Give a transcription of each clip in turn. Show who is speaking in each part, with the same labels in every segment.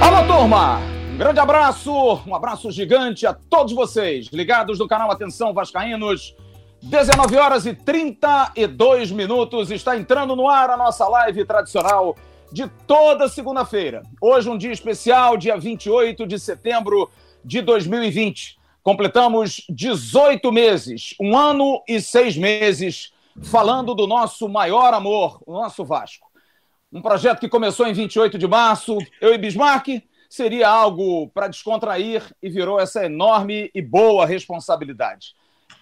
Speaker 1: Alô, turma! Um grande abraço, um abraço gigante a todos vocês, ligados no canal Atenção Vascaínos. 19 horas e 32 minutos, está entrando no ar a nossa live tradicional de toda segunda-feira. Hoje, um dia especial, dia 28 de setembro de 2020. Completamos 18 meses, um ano e seis meses, falando do nosso maior amor, o nosso Vasco. Um projeto que começou em 28 de março, eu e Bismarck, seria algo para descontrair e virou essa enorme e boa responsabilidade.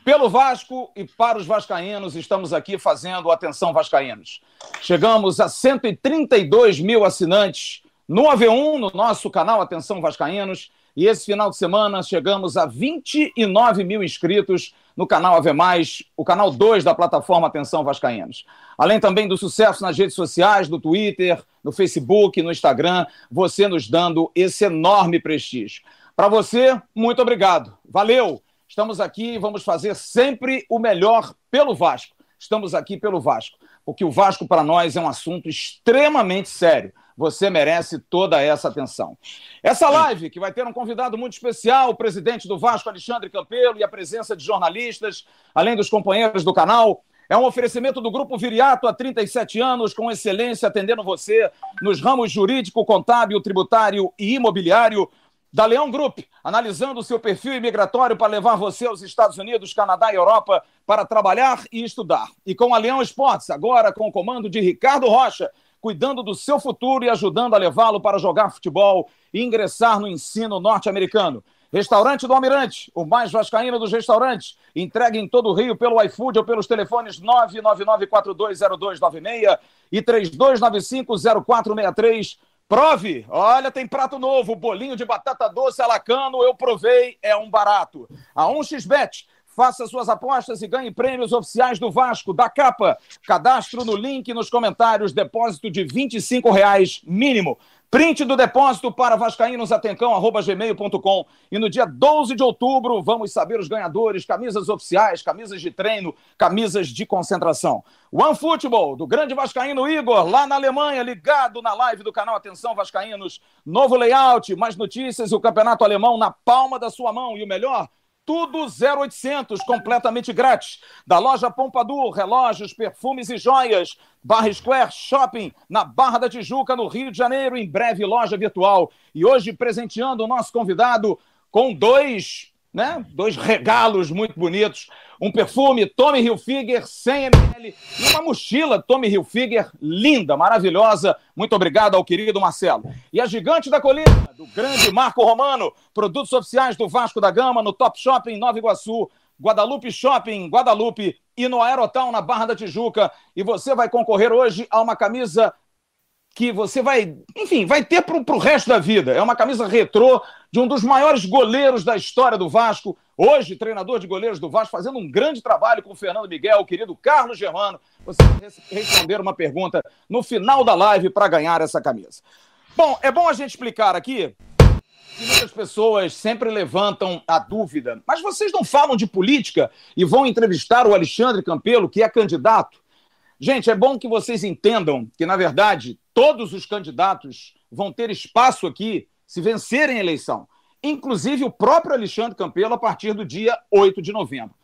Speaker 1: Pelo Vasco e para os vascaínos, estamos aqui fazendo Atenção Vascaínos. Chegamos a 132 mil assinantes no AV1, no nosso canal Atenção Vascaínos, e esse final de semana chegamos a 29 mil inscritos no canal AV+, o canal 2 da plataforma Atenção Vascaínos. Além também do sucesso nas redes sociais, no Twitter, no Facebook, no Instagram, você nos dando esse enorme prestígio. Para você, muito obrigado. Valeu! Estamos aqui e vamos fazer sempre o melhor pelo Vasco. Estamos aqui pelo Vasco, porque o Vasco para nós é um assunto extremamente sério. Você merece toda essa atenção. Essa live, que vai ter um convidado muito especial, o presidente do Vasco, Alexandre Campelo, e a presença de jornalistas, além dos companheiros do canal, é um oferecimento do Grupo Viriato há 37 anos, com excelência atendendo você nos ramos jurídico, contábil, tributário e imobiliário da Leão Group, analisando o seu perfil imigratório para levar você aos Estados Unidos, Canadá e Europa para trabalhar e estudar. E com a Leão Esportes, agora com o comando de Ricardo Rocha, cuidando do seu futuro e ajudando a levá-lo para jogar futebol e ingressar no ensino norte-americano. Restaurante do Almirante, o mais vascaíno dos restaurantes. Entregue em todo o Rio pelo iFood ou pelos telefones 999420296 e 32950463 Prove! Olha, tem prato novo, bolinho de batata doce alacano, eu provei, é um barato. A 1xBet, faça suas apostas e ganhe prêmios oficiais do Vasco, da capa. Cadastro no link nos comentários, depósito de R$ reais mínimo. Print do depósito para vascaínosatencão.gmail.com. E no dia 12 de outubro, vamos saber os ganhadores, camisas oficiais, camisas de treino, camisas de concentração. One Football, do grande vascaíno Igor, lá na Alemanha, ligado na live do canal Atenção Vascaínos. Novo layout, mais notícias e o campeonato alemão na palma da sua mão. E o melhor, tudo 0800, completamente grátis. Da loja Pompadour, relógios, perfumes e joias. Barra Square Shopping, na Barra da Tijuca, no Rio de Janeiro. Em breve, loja virtual. E hoje, presenteando o nosso convidado com dois né? Dois regalos muito bonitos. Um perfume Tommy Hilfiger 100 ml e uma mochila Tommy Hilfiger linda, maravilhosa. Muito obrigado ao querido Marcelo. E a Gigante da Colina, do grande Marco Romano, produtos oficiais do Vasco da Gama, no Top Shopping Nova Iguaçu, Guadalupe Shopping, Guadalupe e no Aerotown, na Barra da Tijuca. E você vai concorrer hoje a uma camisa que você vai, enfim, vai ter para o resto da vida. É uma camisa retrô de um dos maiores goleiros da história do Vasco, hoje treinador de goleiros do Vasco, fazendo um grande trabalho com o Fernando Miguel, o querido Carlos Germano. Você responder uma pergunta no final da live para ganhar essa camisa. Bom, é bom a gente explicar aqui que muitas pessoas sempre levantam a dúvida, mas vocês não falam de política e vão entrevistar o Alexandre Campelo, que é candidato? Gente, é bom que vocês entendam que, na verdade, todos os candidatos vão ter espaço aqui se vencerem a eleição, inclusive o próprio Alexandre Campelo a partir do dia 8 de novembro.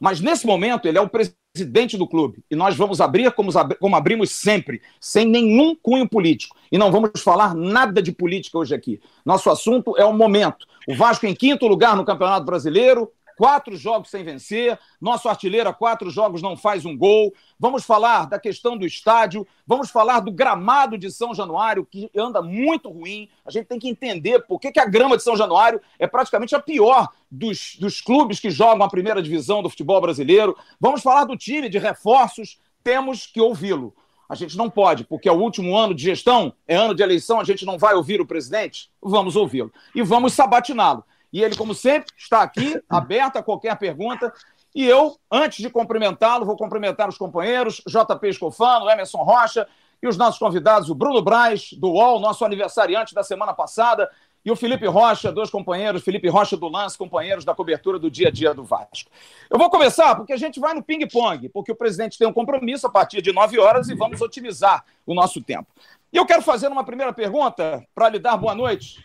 Speaker 1: Mas nesse momento ele é o presidente do clube e nós vamos abrir como, como abrimos sempre, sem nenhum cunho político. E não vamos falar nada de política hoje aqui. Nosso assunto é o momento. O Vasco em quinto lugar no Campeonato Brasileiro, quatro jogos sem vencer, nosso artilheiro quatro jogos não faz um gol. Vamos falar da questão do estádio, vamos falar do gramado de São Januário, que anda muito ruim. A gente tem que entender por que, que a grama de São Januário é praticamente a pior dos, dos clubes que jogam a primeira divisão do futebol brasileiro. Vamos falar do time de reforços, temos que ouvi-lo. A gente não pode, porque é o último ano de gestão, é ano de eleição, a gente não vai ouvir o presidente? Vamos ouvi-lo. E vamos sabatiná-lo. E ele, como sempre, está aqui, aberto a qualquer pergunta. E eu, antes de cumprimentá-lo, vou cumprimentar os companheiros, JP Escofano, Emerson Rocha e os nossos convidados, o Bruno Braz, do UOL, nosso aniversariante da semana passada, e o Felipe Rocha, dois companheiros, Felipe Rocha do Lance, companheiros da cobertura do dia a dia do Vasco. Eu vou começar porque a gente vai no ping-pong, porque o presidente tem um compromisso a partir de 9 horas e vamos otimizar o nosso tempo. E eu quero fazer uma primeira pergunta para lhe dar boa noite.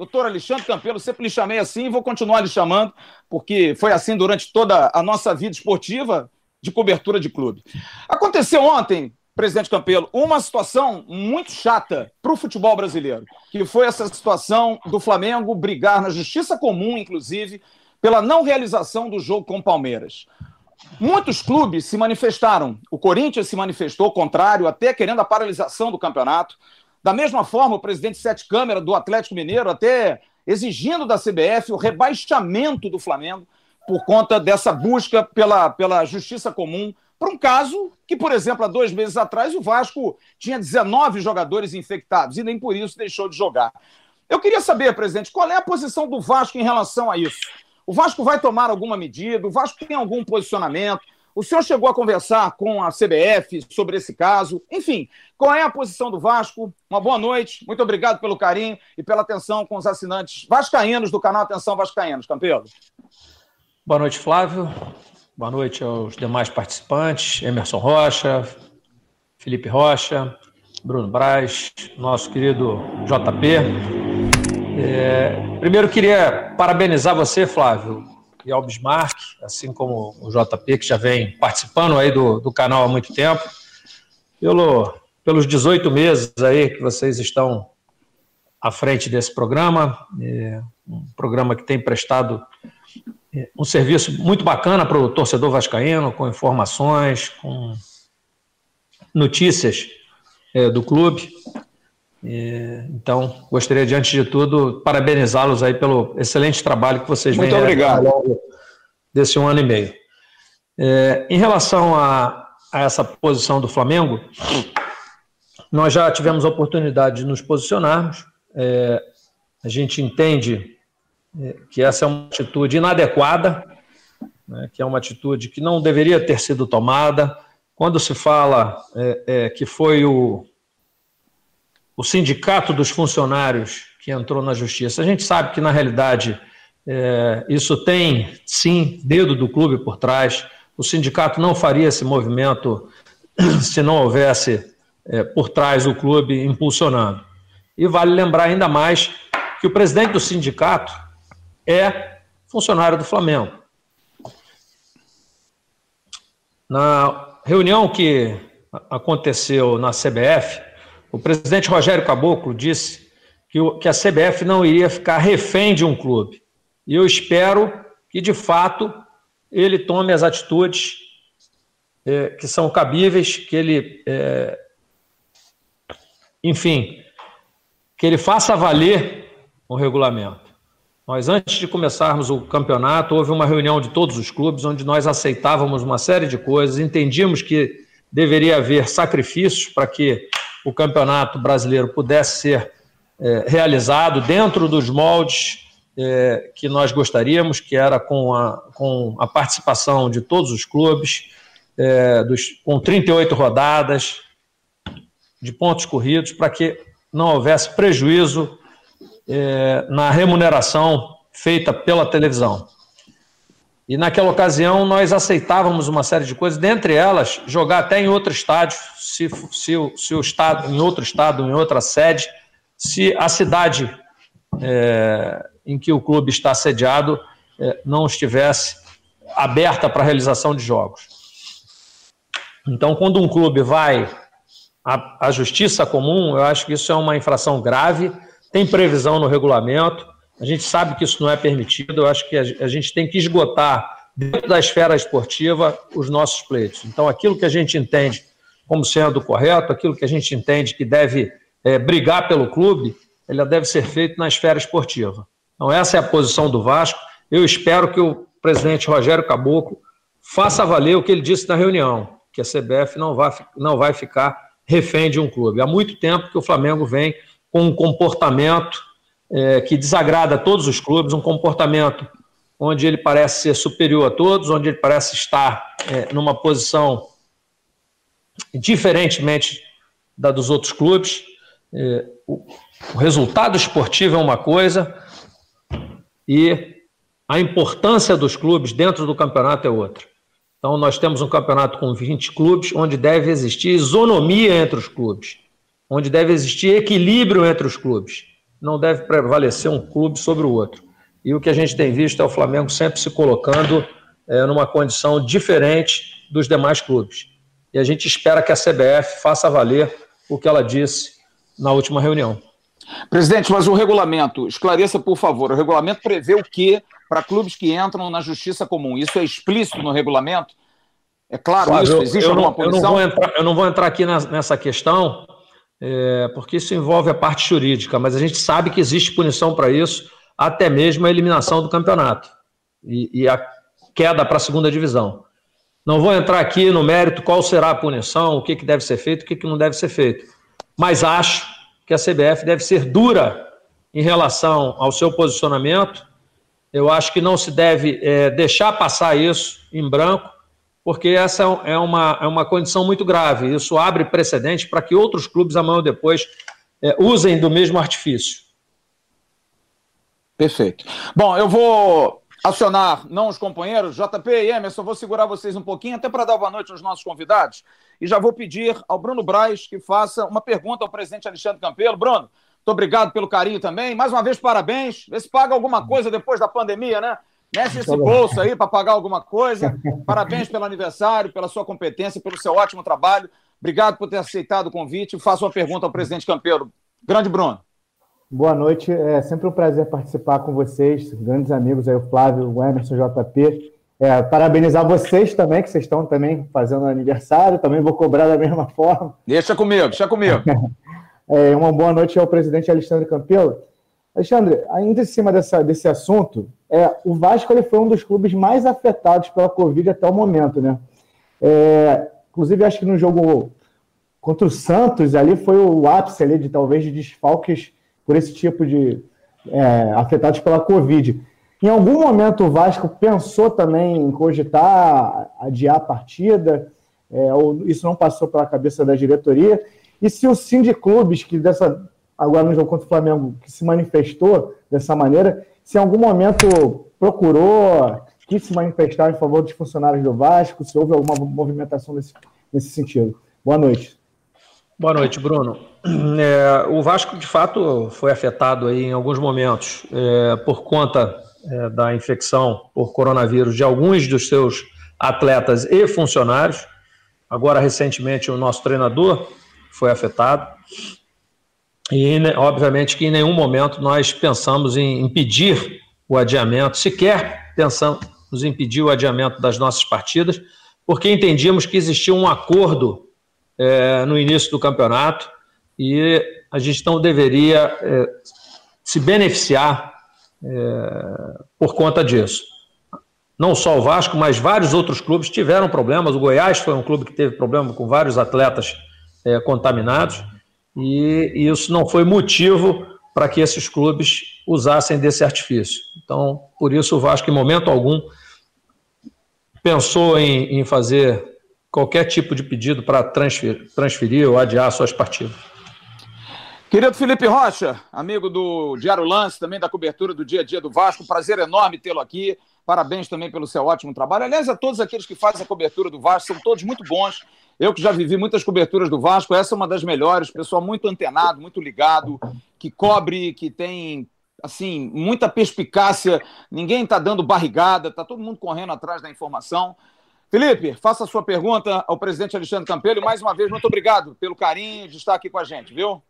Speaker 1: Doutor Alexandre Campelo, sempre lhe chamei assim e vou continuar lhe chamando, porque foi assim durante toda a nossa vida esportiva de cobertura de clube. Aconteceu ontem, presidente Campelo, uma situação muito chata para o futebol brasileiro, que foi essa situação do Flamengo brigar na justiça comum, inclusive, pela não realização do jogo com o Palmeiras. Muitos clubes se manifestaram. O Corinthians se manifestou contrário, até querendo a paralisação do campeonato. Da mesma forma, o presidente Sete Câmara do Atlético Mineiro, até exigindo da CBF o rebaixamento do Flamengo por conta dessa busca pela, pela justiça comum para um caso que, por exemplo, há dois meses atrás, o Vasco tinha 19 jogadores infectados e nem por isso deixou de jogar. Eu queria saber, presidente, qual é a posição do Vasco em relação a isso? O Vasco vai tomar alguma medida? O Vasco tem algum posicionamento? O senhor chegou a conversar com a CBF sobre esse caso? Enfim, qual é a posição do Vasco? Uma boa noite, muito obrigado pelo carinho e pela atenção com os assinantes vascaínos do canal Atenção Vascaínos. Campelo.
Speaker 2: Boa noite, Flávio. Boa noite aos demais participantes, Emerson Rocha, Felipe Rocha, Bruno Braz, nosso querido JP. É, primeiro queria parabenizar você, Flávio, e ao Bismarck, assim como o JP, que já vem participando aí do, do canal há muito tempo, pelo, pelos 18 meses aí que vocês estão à frente desse programa, é um programa que tem prestado um serviço muito bacana para o torcedor vascaíno, com informações, com notícias é, do clube. E, então, gostaria, diante de tudo, parabenizá-los aí pelo excelente trabalho que vocês
Speaker 1: muito vêm obrigado. ao longo
Speaker 2: desse um ano e meio. É, em relação a, a essa posição do Flamengo, nós já tivemos a oportunidade de nos posicionarmos. É, a gente entende que essa é uma atitude inadequada, né, que é uma atitude que não deveria ter sido tomada. Quando se fala é, é, que foi o, o sindicato dos funcionários que entrou na justiça, a gente sabe que, na realidade, é, isso tem, sim, dedo do clube por trás. O sindicato não faria esse movimento se não houvesse é, por trás o clube impulsionando. E vale lembrar ainda mais que o presidente do sindicato, é funcionário do Flamengo. Na reunião que aconteceu na CBF, o presidente Rogério Caboclo disse que, que a CBF não iria ficar refém de um clube. E eu espero que, de fato, ele tome as atitudes é, que são cabíveis, que ele, é, enfim, que ele faça valer o regulamento. Nós, antes de começarmos o campeonato, houve uma reunião de todos os clubes, onde nós aceitávamos uma série de coisas, entendíamos que deveria haver sacrifícios para que o campeonato brasileiro pudesse ser é, realizado dentro dos moldes é, que nós gostaríamos, que era com a, com a participação de todos os clubes, é, dos, com 38 rodadas de pontos corridos, para que não houvesse prejuízo é, na remuneração feita pela televisão. E naquela ocasião nós aceitávamos uma série de coisas, dentre elas jogar até em outro estádio, se, se, se o estado, em outro estado, em outra sede, se a cidade é, em que o clube está sediado é, não estivesse aberta para a realização de jogos. Então, quando um clube vai à, à justiça comum, eu acho que isso é uma infração grave tem previsão no regulamento, a gente sabe que isso não é permitido, eu acho que a gente tem que esgotar, dentro da esfera esportiva, os nossos pleitos. Então, aquilo que a gente entende como sendo correto, aquilo que a gente entende que deve é, brigar pelo clube, ele deve ser feito na esfera esportiva. Então, essa é a posição do Vasco. Eu espero que o presidente Rogério Caboclo faça valer o que ele disse na reunião, que a CBF não vai, não vai ficar refém de um clube. Há muito tempo que o Flamengo vem com um comportamento é, que desagrada a todos os clubes, um comportamento onde ele parece ser superior a todos, onde ele parece estar é, numa posição diferentemente da dos outros clubes. É, o, O resultado esportivo é uma coisa e a importância dos clubes dentro do campeonato é outra. Então, nós temos um campeonato com 20 clubes, onde deve existir isonomia entre os clubes, onde deve existir equilíbrio entre os clubes. Não deve prevalecer um clube sobre o outro. E o que a gente tem visto é o Flamengo sempre se colocando é, numa condição diferente dos demais clubes. E a gente espera que a CBF faça valer o que ela disse na última reunião.
Speaker 1: Presidente, mas o regulamento, esclareça por favor, o regulamento prevê o que para clubes que entram na justiça comum? Isso é explícito no regulamento? É claro isso? Existe eu, alguma
Speaker 2: não, eu não, vou entrar, eu não vou entrar aqui nessa questão, é, porque isso envolve a parte jurídica, mas a gente sabe que existe punição para isso, até mesmo a eliminação do campeonato e, e a queda para a segunda divisão. Não vou entrar aqui no mérito qual será a punição, o que, que deve ser feito, o que, que não deve ser feito. Mas acho que a CBF deve ser dura em relação ao seu posicionamento eu acho que não se deve é, deixar passar isso em branco, porque essa é uma, é uma condição muito grave. Isso abre precedente para que outros clubes, amanhã ou depois, é, usem do mesmo artifício.
Speaker 1: Perfeito. Bom, eu vou acionar, não os companheiros, JP e Emerson, vou segurar vocês um pouquinho, até para dar boa noite aos nossos convidados, e já vou pedir ao Bruno Braz que faça uma pergunta ao presidente Alexandre Campelo. Bruno, muito obrigado pelo carinho também. Mais uma vez, parabéns. Vê se paga alguma coisa depois da pandemia, né? Mexe esse bolso aí para pagar alguma coisa. Parabéns pelo aniversário, pela sua competência, pelo seu ótimo trabalho. Obrigado por ter aceitado o convite. Faço uma pergunta ao presidente Campeiro. Grande Bruno.
Speaker 3: Boa noite. É sempre um prazer participar com vocês, grandes amigos aí, o Flávio, o Emerson, o JP. É, parabenizar vocês também, que vocês estão também fazendo aniversário. Também vou cobrar da mesma forma.
Speaker 1: Deixa comigo, deixa comigo.
Speaker 3: É, uma boa noite ao presidente Alexandre Campelo. Alexandre, ainda em cima dessa, desse assunto, é, o Vasco ele foi um dos clubes mais afetados pela Covid até o momento, né? É, inclusive, acho que no jogo contra o Santos, ali foi o ápice ali de talvez de desfalques por esse tipo de é, afetados pela Covid. Em algum momento o Vasco pensou também em cogitar adiar a partida, é, ou isso não passou pela cabeça da diretoria. E se o Clubes, que dessa, agora no jogo contra o Flamengo, que se manifestou dessa maneira, se em algum momento procurou, quis se manifestar em favor dos funcionários do Vasco, se houve alguma movimentação nesse, nesse sentido. Boa noite.
Speaker 2: Boa noite, Bruno. É, o Vasco, de fato, foi afetado aí em alguns momentos é, por conta é, da infecção por coronavírus de alguns dos seus atletas e funcionários. Agora, recentemente, o nosso treinador foi afetado. E, né, obviamente, que em nenhum momento nós pensamos em impedir o adiamento, sequer pensamos em impedir o adiamento das nossas partidas, porque entendíamos que existia um acordo é, no início do campeonato e a gente não deveria é, se beneficiar é, por conta disso. Não só o Vasco, mas vários outros clubes tiveram problemas. O Goiás foi um clube que teve problema com vários atletas é, contaminados, e, isso não foi motivo para que esses clubes usassem desse artifício. Então, por isso o Vasco, em momento algum, pensou em, em fazer qualquer tipo de pedido para transferir, transferir ou adiar suas partidas.
Speaker 1: Querido Felipe Rocha, amigo do Diário Lance, também da cobertura do dia a dia do Vasco, prazer enorme tê-lo aqui. Parabéns também pelo seu ótimo trabalho. Aliás, a todos aqueles que fazem a cobertura do Vasco, são todos muito bons eu que já vivi muitas coberturas do Vasco, essa é uma das melhores, pessoal muito antenado, muito ligado, que cobre, que tem assim, muita perspicácia, ninguém está dando barrigada, está todo mundo correndo atrás da informação. Felipe, faça a sua pergunta ao presidente Alexandre Campelo mais uma vez, muito obrigado pelo carinho de estar aqui com a gente, viu?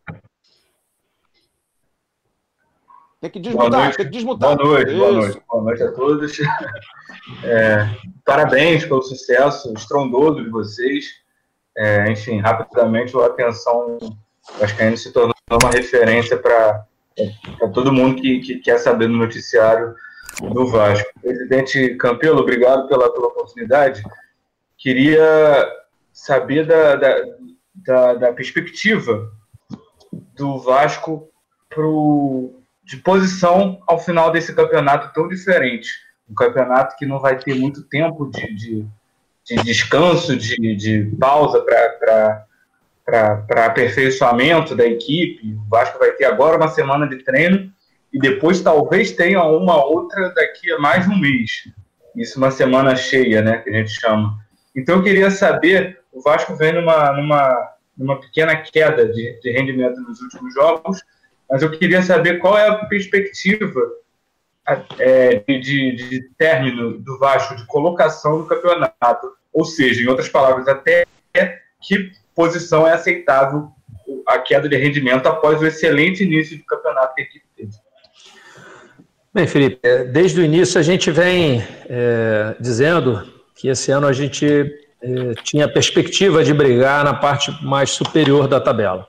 Speaker 1: Tem que desmutar, tem que desmutar.
Speaker 4: Boa noite, boa noite, boa noite a todos. É, parabéns pelo sucesso estrondoso de vocês. É, enfim, rapidamente o Atenção Vascaíno se tornou uma referência para todo mundo que, que, quer saber do noticiário do Vasco. Presidente Campelo, obrigado pela, pela oportunidade. Queria saber da, da, da, da perspectiva do Vasco pro, de posição ao final desse campeonato tão diferente. Um campeonato que não vai ter muito tempo de, de de descanso, de, de pausa para aperfeiçoamento da equipe. O Vasco vai ter agora uma semana de treino e depois talvez tenha uma outra daqui a mais um mês. Isso uma semana cheia, né, que a gente chama. Então eu queria saber, o Vasco vem numa, numa, numa pequena queda de, de rendimento nos últimos jogos, mas eu queria saber qual é a perspectiva é, de, de, término do Vasco, de colocação no campeonato. Ou seja, em outras palavras, até que posição é aceitável a queda de rendimento após o excelente início do campeonato que a equipe teve.
Speaker 2: Bem, Felipe, é, desde o início a gente vem é, dizendo que esse ano a gente é, tinha perspectiva de brigar na parte mais superior da tabela.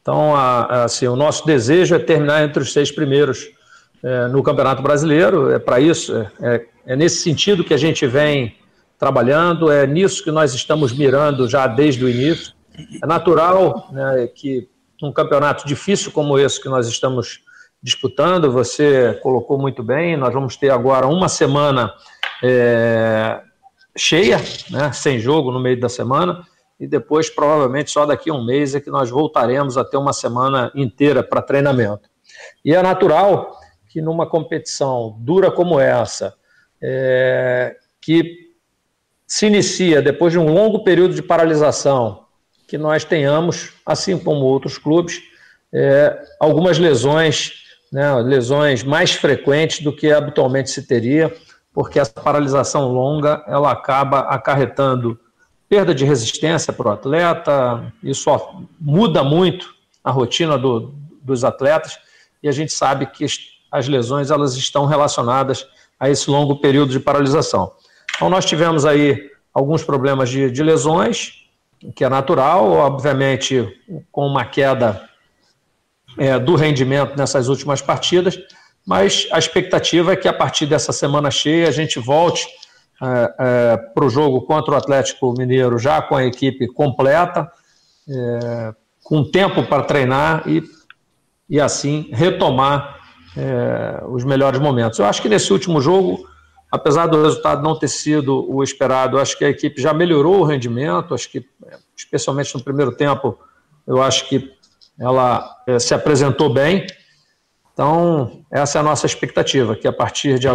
Speaker 2: Então, a, assim, o nosso desejo é terminar entre os seis primeiros é, no Campeonato Brasileiro. É para isso, é, é, é nesse sentido que a gente vem trabalhando, é nisso que nós estamos mirando já desde o início. É natural né, que um campeonato difícil como esse que nós estamos disputando, você colocou muito bem, nós vamos ter agora uma semana é, cheia, né, sem jogo no meio da semana, e depois, provavelmente, só daqui a um mês é que nós voltaremos a ter uma semana inteira para treinamento. E é natural que numa competição dura como essa, é, que se inicia depois de um longo período de paralisação, que nós tenhamos, assim como outros clubes, é, algumas lesões, né, lesões mais frequentes do que habitualmente se teria, porque essa paralisação longa ela acaba acarretando perda de resistência para o atleta, isso muda muito a rotina do, dos atletas, e a gente sabe que as lesões elas estão relacionadas a esse longo período de paralisação. Então, nós tivemos aí alguns problemas de, de lesões, que é natural, obviamente, com uma queda é, do rendimento nessas últimas partidas, mas a expectativa é que a partir dessa semana cheia a gente volte é, é, para o jogo contra o Atlético Mineiro já com a equipe completa, é, com tempo para treinar e, e assim retomar é, os melhores momentos. Eu acho que nesse último jogo, apesar do resultado não ter sido o esperado, acho que a equipe já melhorou o rendimento, acho que, especialmente no primeiro tempo, eu acho que ela é, se apresentou bem. Então, essa é a nossa expectativa, que a partir de,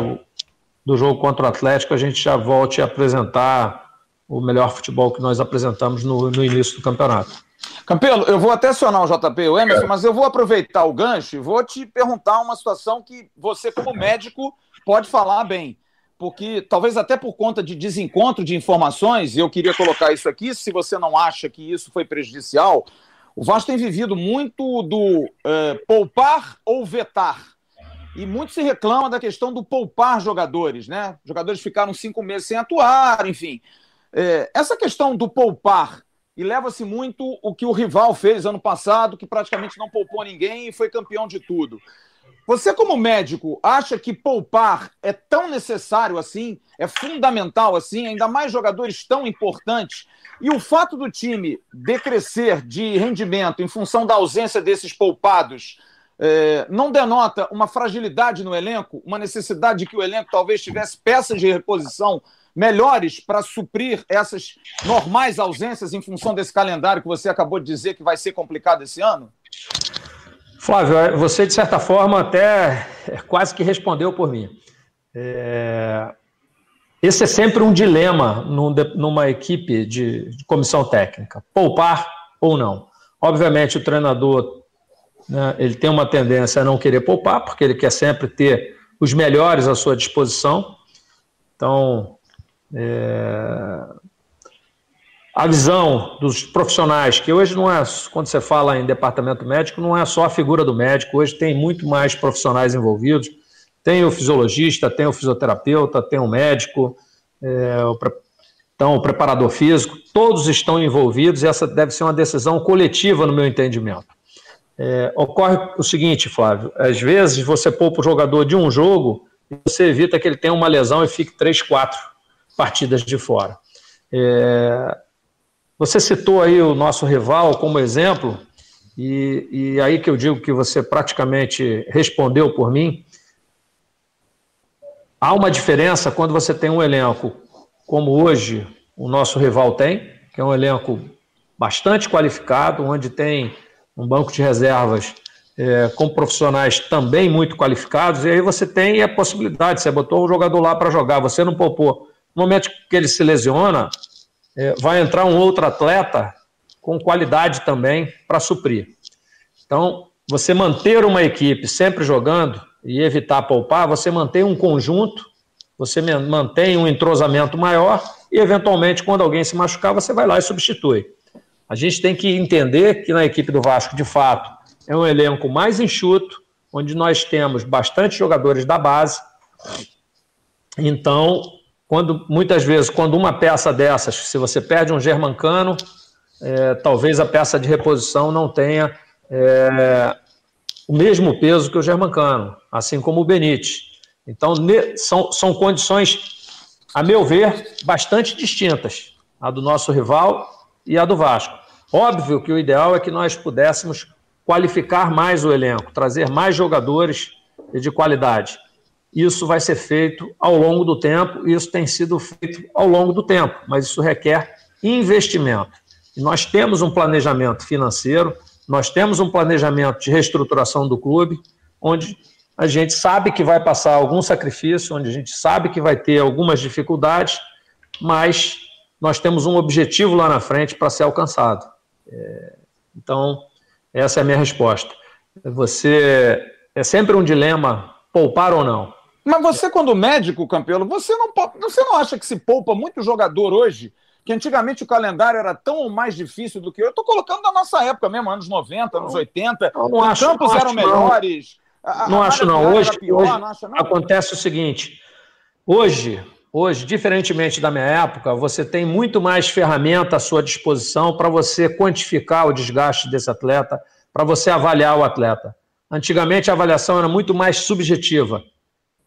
Speaker 2: do jogo contra o Atlético a gente já volte a apresentar o melhor futebol que nós apresentamos no, no início do campeonato.
Speaker 1: Campelo, eu vou até acionar o JP e o Emerson, mas eu vou aproveitar o gancho e vou te perguntar uma situação que você, como médico, pode falar bem. Porque talvez até por conta de desencontro de informações, eu queria colocar isso aqui, se você não acha que isso foi prejudicial, o Vasco tem vivido muito do é, poupar ou vetar. E muito se reclama da questão do poupar jogadores, né? Jogadores ficaram cinco meses sem atuar, enfim. É, essa questão do poupar e leva-se muito o que o rival fez ano passado, que praticamente não poupou ninguém e foi campeão de tudo. Você, como médico, acha que poupar é tão necessário assim, é fundamental assim, ainda mais jogadores tão importantes? E o fato do time decrescer de rendimento em função da ausência desses poupados é, não denota uma fragilidade no elenco, uma necessidade de que o elenco talvez tivesse peças de reposição melhores para suprir essas normais ausências em função desse calendário que você acabou de dizer que vai ser complicado esse ano?
Speaker 2: Flávio, é, você de certa forma até quase que respondeu por mim. É... Esse é sempre um dilema numa equipe de, comissão técnica: poupar ou não. Obviamente, o treinador né, ele tem uma tendência a não querer poupar, porque ele quer sempre ter os melhores à sua disposição. Então, é, a visão dos profissionais, que hoje não é, quando você fala em departamento médico, não é só a figura do médico, hoje tem muito mais profissionais envolvidos. Tem o fisiologista, tem o fisioterapeuta, tem o médico, é, o, então, o preparador físico, todos estão envolvidos e essa deve ser uma decisão coletiva, no meu entendimento. É, ocorre o seguinte, Flávio: às vezes você poupa o jogador de um jogo e você evita que ele tenha uma lesão e fique três, quatro partidas de fora. É, você citou aí o nosso rival como exemplo, e, e aí que eu digo que você praticamente respondeu por mim. Há uma diferença quando você tem um elenco como hoje o nosso rival tem, que é um elenco bastante qualificado, onde tem um banco de reservas é, com profissionais também muito qualificados, e aí você tem a possibilidade, você botou o jogador lá para jogar, você não poupou. No momento que ele se lesiona, é, vai entrar um outro atleta com qualidade também para suprir. Então, você manter uma equipe sempre jogando e evitar poupar, você mantém um conjunto, você mantém um entrosamento maior e, eventualmente, quando alguém se machucar, você vai lá e substitui. A gente tem que entender que na equipe do Vasco, de fato, é um elenco mais enxuto, onde nós temos bastante jogadores da base. Então, quando muitas vezes, quando uma peça dessas, se você perde um Germancano, é, talvez a peça de reposição não tenha é, o mesmo peso que o Germancano, assim como o Benítez. Então, ne, são, são condições, a meu ver, bastante distintas, a do nosso rival e a do Vasco. Óbvio que o ideal é que nós pudéssemos qualificar mais o elenco, trazer mais jogadores de qualidade. Isso vai ser feito ao longo do tempo, isso tem sido feito ao longo do tempo, mas isso requer investimento. E nós temos um planejamento financeiro, nós temos um planejamento de reestruturação do clube, onde a gente sabe que vai passar algum sacrifício, onde a gente sabe que vai ter algumas dificuldades, mas nós temos um objetivo lá na frente para ser alcançado. É, então, essa é a minha resposta. Você é sempre um dilema poupar ou não.
Speaker 1: Mas você, quando médico, Campelo, você não, você não acha que se poupa muito jogador hoje? Que antigamente o calendário era tão mais difícil do que eu. estou colocando da nossa época mesmo, anos 90, anos 80.
Speaker 2: Não, não os campos
Speaker 1: eram melhores.
Speaker 2: Não, não acho, não. Hoje, pior, hoje não? acontece o seguinte: hoje Hoje, diferentemente da minha época, você tem muito mais ferramenta à sua disposição para você quantificar o desgaste desse atleta, para você avaliar o atleta. Antigamente a avaliação era muito mais subjetiva,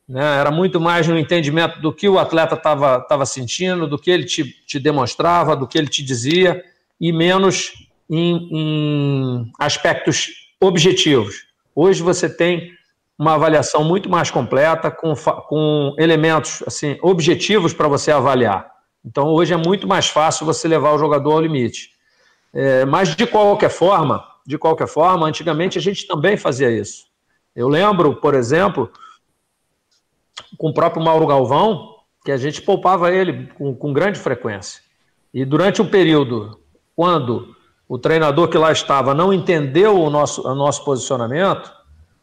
Speaker 2: né? era muito mais no entendimento do que o atleta estava sentindo, do que ele te, te, demonstrava, do que ele te dizia, e menos em, em aspectos objetivos. Hoje você tem uma avaliação muito mais completa, com, com elementos assim objetivos para você avaliar. Então, hoje é muito mais fácil você levar o jogador ao limite. É, mas, de qualquer forma, de qualquer forma, antigamente a gente também fazia isso. Eu lembro, por exemplo, com o próprio Mauro Galvão, que a gente poupava ele com, com grande frequência. E durante um período, quando o treinador que lá estava não entendeu o nosso, o nosso posicionamento,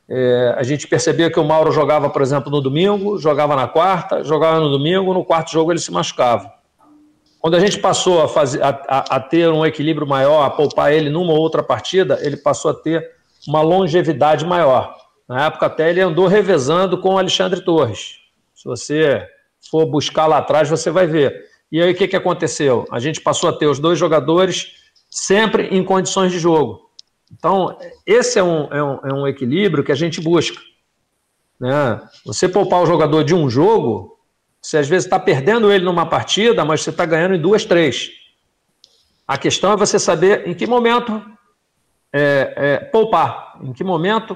Speaker 2: é, a gente percebia que o Mauro jogava, por exemplo, no domingo, jogava na quarta, jogava no domingo, no quarto jogo ele se machucava. Quando a gente passou a, fazer, a, a, a ter um equilíbrio maior, a poupar ele numa ou outra partida, ele passou a ter uma longevidade maior. Na época até ele andou revezando com o Alexandre Torres. Se você for buscar lá atrás, você vai ver. E aí o que, que aconteceu? A gente passou a ter os dois jogadores sempre em condições de jogo. Então, esse é um, é um, é um equilíbrio que a gente busca. Né? Você poupar o jogador de um jogo, você às vezes está perdendo ele numa partida, mas você está ganhando em duas, três. A questão é você saber em que momento é, é, poupar, em que momento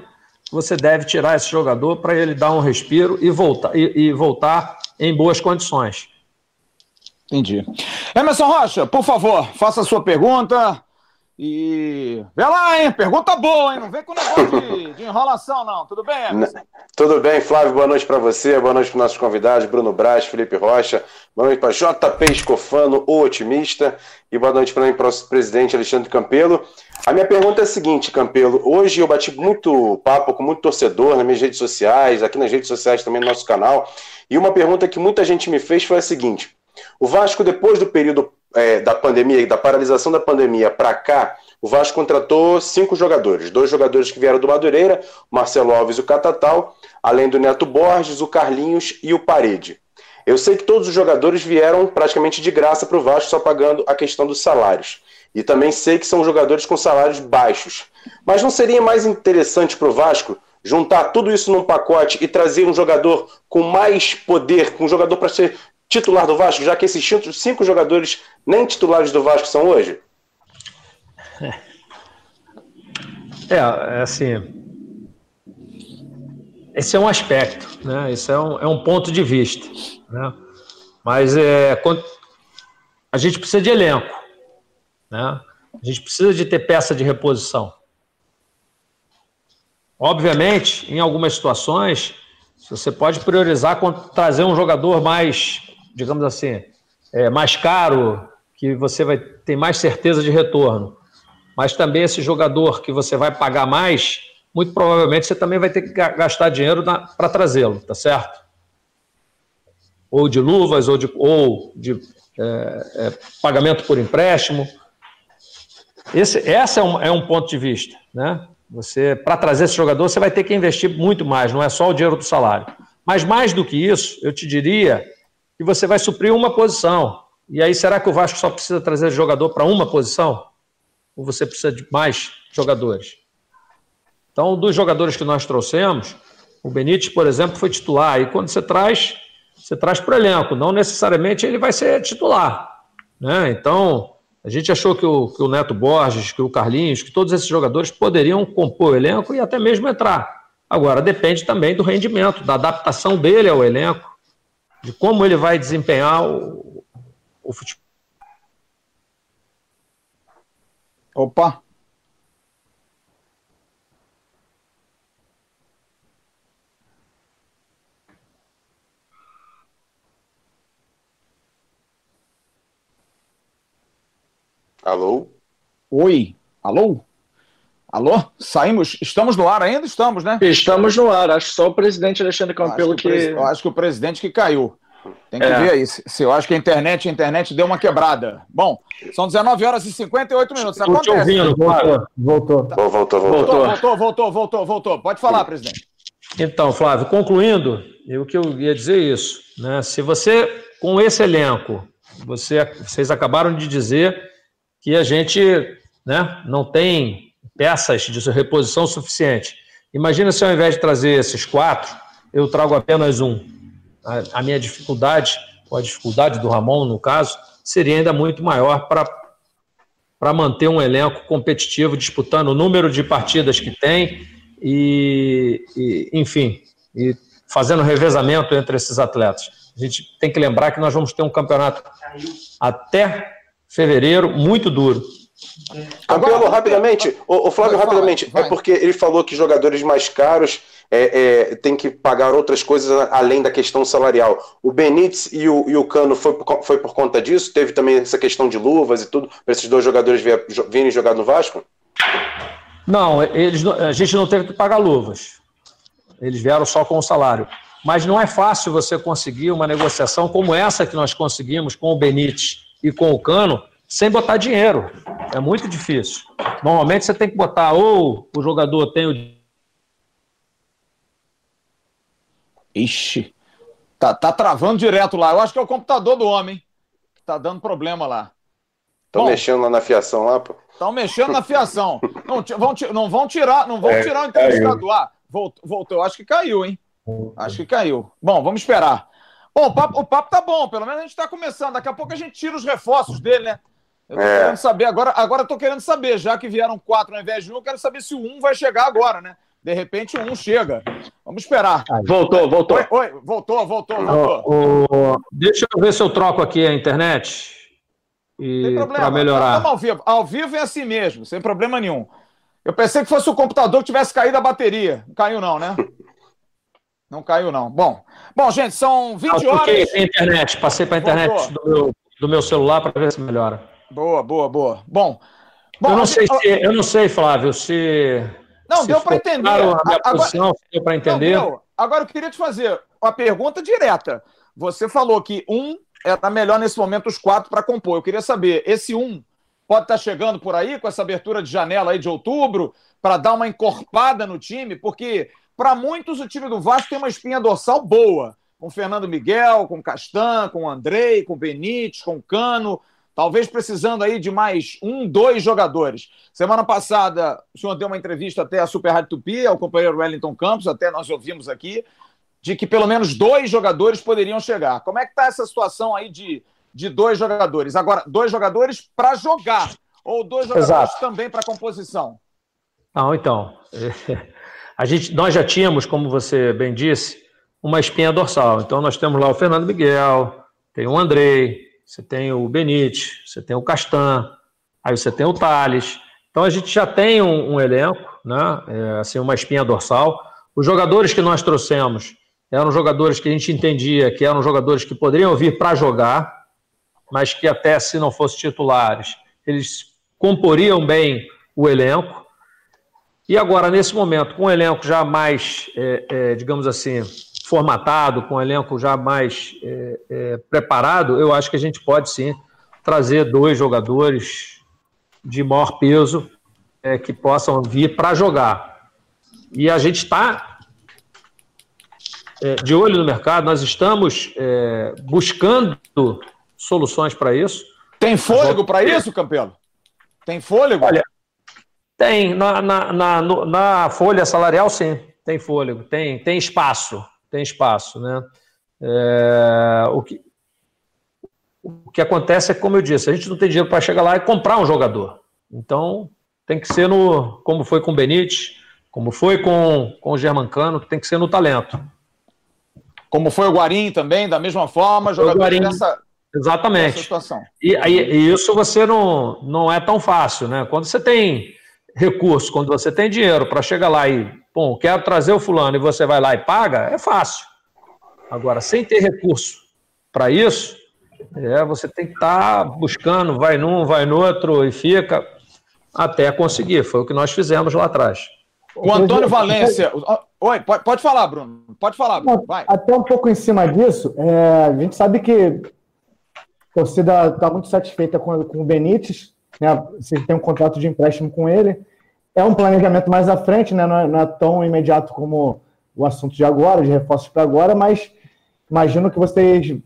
Speaker 2: você deve tirar esse jogador para ele dar um respiro e voltar, e, e voltar em boas condições.
Speaker 1: Entendi. Emerson Rocha, por favor, faça a sua pergunta. E. Vê lá, hein? Pergunta boa, hein? Não vem com negócio de, de enrolação, não. Tudo bem, Emerson?
Speaker 5: Tudo bem, Flávio. Boa noite para você. Boa noite para nossos convidados, Bruno Braz, Felipe Rocha. Boa noite para JP Escofano, o otimista. E boa noite para o presidente Alexandre Campelo. A minha pergunta é a seguinte, Campelo. Hoje eu bati muito papo com muito torcedor nas minhas redes sociais, aqui nas redes sociais também no nosso canal. E uma pergunta que muita gente me fez foi a seguinte: o Vasco, depois do período é, da pandemia, da paralisação da pandemia para cá, o Vasco contratou cinco jogadores. Dois jogadores que vieram do Madureira, Marcelo Alves e o Catatal, além do Neto Borges, o Carlinhos e o Parede. Eu sei que todos os jogadores vieram praticamente de graça para o Vasco, só pagando a questão dos salários. E também sei que são jogadores com salários baixos. Mas não seria mais interessante para o Vasco juntar tudo isso num pacote e trazer um jogador com mais poder, um jogador para ser titular do Vasco, já que esses cinco jogadores nem titulares do Vasco são hoje?
Speaker 2: É, é assim. Esse é um aspecto, né? Esse é um, é um ponto de vista, né? Mas é, a gente precisa de elenco, né? A gente precisa de ter peça de reposição. Obviamente, em algumas situações, você pode priorizar trazer um jogador mais, digamos assim, é, mais caro, que você vai ter mais certeza de retorno. Mas também esse jogador que você vai pagar mais, muito provavelmente você também vai ter que gastar dinheiro para trazê-lo, tá certo? Ou de luvas, ou de, ou de é, é, pagamento por empréstimo. Esse essa é, um, é um ponto de vista, né? Você, para trazer esse jogador, você vai ter que investir muito mais, não é só o dinheiro do salário. Mas mais do que isso, eu te diria que você vai suprir uma posição. E aí, será que o Vasco só precisa trazer jogador para uma posição? Ou você precisa de mais jogadores? Então, dos jogadores que nós trouxemos, o Benítez, por exemplo, foi titular. E quando você traz, você traz para o elenco. Não necessariamente ele vai ser titular. Né? Então, a gente achou que o, que o Neto Borges, que o Carlinhos, que todos esses jogadores poderiam compor o elenco e até mesmo entrar. Agora, depende também do rendimento, da adaptação dele ao elenco, de como ele vai desempenhar o, o futebol.
Speaker 1: Opa!
Speaker 5: Alô?
Speaker 1: Oi, alô? Alô? Saímos? Estamos no ar ainda? Estamos, né?
Speaker 6: Estamos no ar. Acho que só o presidente Alexandre Campelo
Speaker 1: que.
Speaker 6: que...
Speaker 1: Eu acho que o presidente que caiu. Tem que é. ver aí. Se eu acho que a internet, a internet deu uma quebrada. Bom, são 19 horas e 58 minutos.
Speaker 2: Estou te ouvindo,
Speaker 3: voltou. Voltou.
Speaker 1: Tá. voltou. Voltou, voltou. Voltou, voltou, voltou, voltou. Pode falar, presidente.
Speaker 2: Então, Flávio, concluindo, o que eu ia dizer é isso. Né? Se você, com esse elenco, você, vocês acabaram de dizer que a gente né, não tem peças de reposição suficiente. Imagina se ao invés de trazer esses quatro, eu trago apenas um. A, a minha dificuldade, ou a dificuldade do Ramon, no caso, seria ainda muito maior para manter um elenco competitivo, disputando o número de partidas que tem e, e enfim, e fazendo revezamento entre esses atletas. A gente tem que lembrar que nós vamos ter um campeonato até fevereiro, muito duro.
Speaker 5: Campelo, Agora, rapidamente, o, o Flávio, vai, rapidamente, vai. é porque ele falou que jogadores mais caros é, é, tem que pagar outras coisas além da questão salarial. O Benítez e o, e o Cano foi por, foi por conta disso? Teve também essa questão de luvas e tudo, para esses dois jogadores virem jogar no Vasco?
Speaker 2: Não, eles, a gente não teve que pagar luvas. Eles vieram só com o salário. Mas não é fácil você conseguir uma negociação como essa que nós conseguimos com o Benítez e com o cano sem botar dinheiro. É muito difícil. Normalmente você tem que botar ou o jogador tem o.
Speaker 1: Ixi, tá, tá travando direto lá. Eu acho que é o computador do homem que tá dando problema lá.
Speaker 5: Estão mexendo lá na fiação lá, pô.
Speaker 1: Estão mexendo na fiação. Não vão, não vão tirar, não vão é, tirar o entrevistado do ar. Voltou, voltou, acho que caiu, hein? Acho que caiu. Bom, vamos esperar. Bom, o papo, o papo tá bom, pelo menos a gente está começando. Daqui a pouco a gente tira os reforços dele, né? Eu tô é. querendo saber, agora, agora eu tô querendo saber, já que vieram quatro ao invés de um, eu quero saber se o um vai chegar agora, né? De repente o um chega. Vamos esperar.
Speaker 6: Voltou, voltou.
Speaker 1: Oi, oi voltou, voltou, voltou.
Speaker 2: Oh, deixa eu ver se eu troco aqui a internet. E para melhorar.
Speaker 1: Estamos ao vivo. Ao vivo é assim mesmo, sem problema nenhum. Eu pensei que fosse o computador que tivesse caído a bateria. Não caiu, não, né? Não caiu, não. Bom, bom gente, são 20 ah, horas.
Speaker 2: a internet, passei para a internet do meu, do meu celular para ver se melhora.
Speaker 1: Boa, boa, boa. Bom, bom
Speaker 2: eu, não sei se, eu não sei, Flávio, se.
Speaker 1: Não, se deu para entender. A
Speaker 2: minha agora, posição, deu para entender.
Speaker 1: Não, agora eu queria te fazer uma pergunta direta. Você falou que um era melhor nesse momento os quatro para compor. Eu queria saber, esse um pode estar tá chegando por aí com essa abertura de janela aí de outubro para dar uma encorpada no time, porque para muitos, o time do Vasco tem uma espinha dorsal boa, com Fernando Miguel, com Castan, com Andrei, com Benítez, com Cano, talvez precisando aí de mais um, dois jogadores. Semana passada, o senhor deu uma entrevista até a Super Rádio Tupi, ao companheiro Wellington Campos, até nós ouvimos aqui, de que pelo menos dois jogadores poderiam chegar. Como é que está essa situação aí de, de dois jogadores? Agora, dois jogadores para jogar, ou dois jogadores Exato. também para composição?
Speaker 2: Não, então. A gente, nós já tínhamos, como você bem disse, uma espinha dorsal. Então nós temos lá o Fernando Miguel, tem o Andrei, você tem o Benite, você tem o Castan, aí você tem o Thales. Então a gente já tem um, um elenco, né? É, assim, uma espinha dorsal. Os jogadores que nós trouxemos eram jogadores que a gente entendia que eram jogadores que poderiam vir para jogar, mas que até se não fossem titulares, eles comporiam bem o elenco. E agora, nesse momento, com o elenco já mais, é, é, digamos assim, formatado, com o elenco já mais é, é, preparado, eu acho que a gente pode sim trazer dois jogadores de maior peso é, que possam vir para jogar. E a gente está é, de olho no mercado, nós estamos é, buscando soluções para isso.
Speaker 1: Tem fôlego para isso, Campelo? Tem fôlego?
Speaker 2: Olha, tem. Na, na, na, na, folha salarial, sim, tem fôlego, tem, tem espaço, tem espaço, né? É, o, que, o que acontece é, como eu disse, a gente não tem dinheiro para chegar lá e comprar um jogador. Então, tem que ser no, como foi com o Benítez, como foi com, com o Germancano, que tem que ser no talento.
Speaker 1: Como foi o Guarim também, da mesma forma, jogador
Speaker 2: dessa, Exatamente. situação. E, e, e, isso você não, não é tão fácil, né? Quando você tem recurso, quando você tem dinheiro para chegar lá e, bom, quero trazer o fulano e você vai lá e paga, é fácil. Agora, sem ter recurso para isso, é, você tem que estar tá buscando, vai num, vai no outro e fica até conseguir. Foi o que nós fizemos lá atrás.
Speaker 1: O Antônio Valência. Oi, pode, pode falar, Bruno. Pode falar, Bruno. Vai.
Speaker 3: Até um pouco em cima disso, é, a gente sabe que a torcida está muito satisfeita com, com o Benítez, né? Você tem um contrato de empréstimo com ele. É um planejamento mais à frente, né? Não é, não é tão imediato como o assunto de agora, de reforços para agora, mas imagino que vocês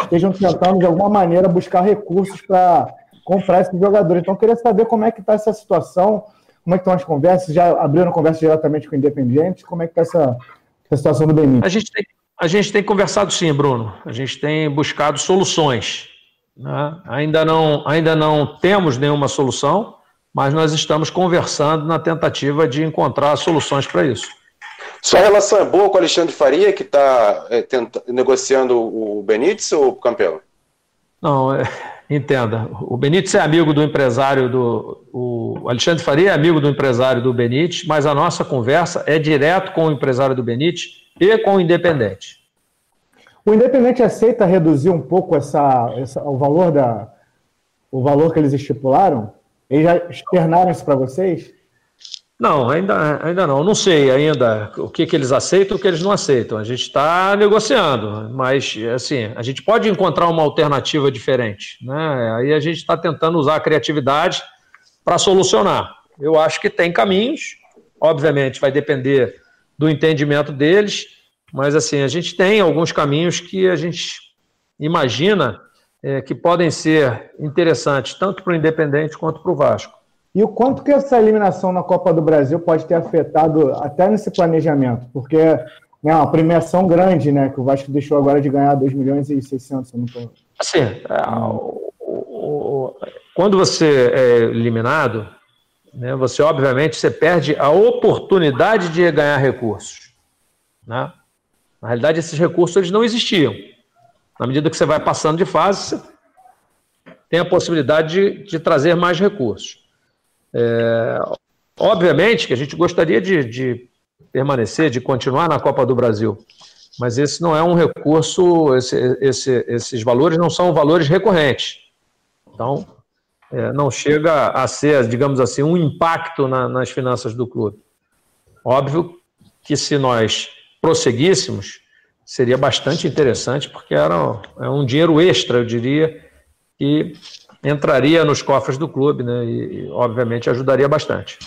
Speaker 3: estejam tentando, de alguma maneira, buscar recursos para comprar esse jogador. Então, eu queria saber como é que está essa situação, como é que estão as conversas, já abriram conversa diretamente com o Independiente, como é que está essa, essa situação do Benítez?
Speaker 2: A gente tem a gente tem conversado sim, Bruno. A gente tem buscado soluções. Né? Ainda, não, ainda não temos nenhuma solução, mas nós estamos conversando na tentativa de encontrar soluções para isso.
Speaker 5: Sua relação é boa com o Alexandre Faria, que está é, negociando o Benítez ou o Campelo?
Speaker 2: Não, é, entenda. O Benítez é amigo do empresário do. O Alexandre Faria é amigo do empresário do Benítez, mas a nossa conversa é direto com o empresário do Benítez e com o Independente.
Speaker 3: O Independente aceita reduzir um pouco essa, essa, o valor da o valor que eles estipularam? Eles já externaram isso para vocês?
Speaker 2: Não, ainda, ainda não. Não sei ainda o que, que eles aceitam e o que eles não aceitam. A gente está negociando, mas assim, a gente pode encontrar uma alternativa diferente. Né? Aí a gente está tentando usar a criatividade para solucionar. Eu acho que tem caminhos, obviamente vai depender do entendimento deles, mas assim, a gente tem alguns caminhos que a gente imagina é, que podem ser interessantes, tanto para o Independente quanto para o Vasco.
Speaker 3: E o quanto que essa eliminação na Copa do Brasil pode ter afetado até nesse planejamento? Porque é uma premiação grande, né? Que o Vasco deixou agora de ganhar 2 milhões e 600, não tô...
Speaker 2: Assim, é, quando você é eliminado, né, você obviamente você perde a oportunidade de ganhar recursos. Né? Na realidade, esses recursos eles não existiam. Na medida que você vai passando de fase, tem a possibilidade de, de trazer mais recursos. É, obviamente que a gente gostaria de, de, permanecer, de continuar na Copa do Brasil, mas esse não é um recurso, esse, esse, esses valores não são valores recorrentes. Então, é, não chega a ser, digamos assim, um impacto na, nas finanças do clube. Óbvio que se nós prosseguíssemos, seria bastante interessante, porque era é um dinheiro extra, eu diria, que entraria nos cofres do clube, né? E, e obviamente ajudaria bastante.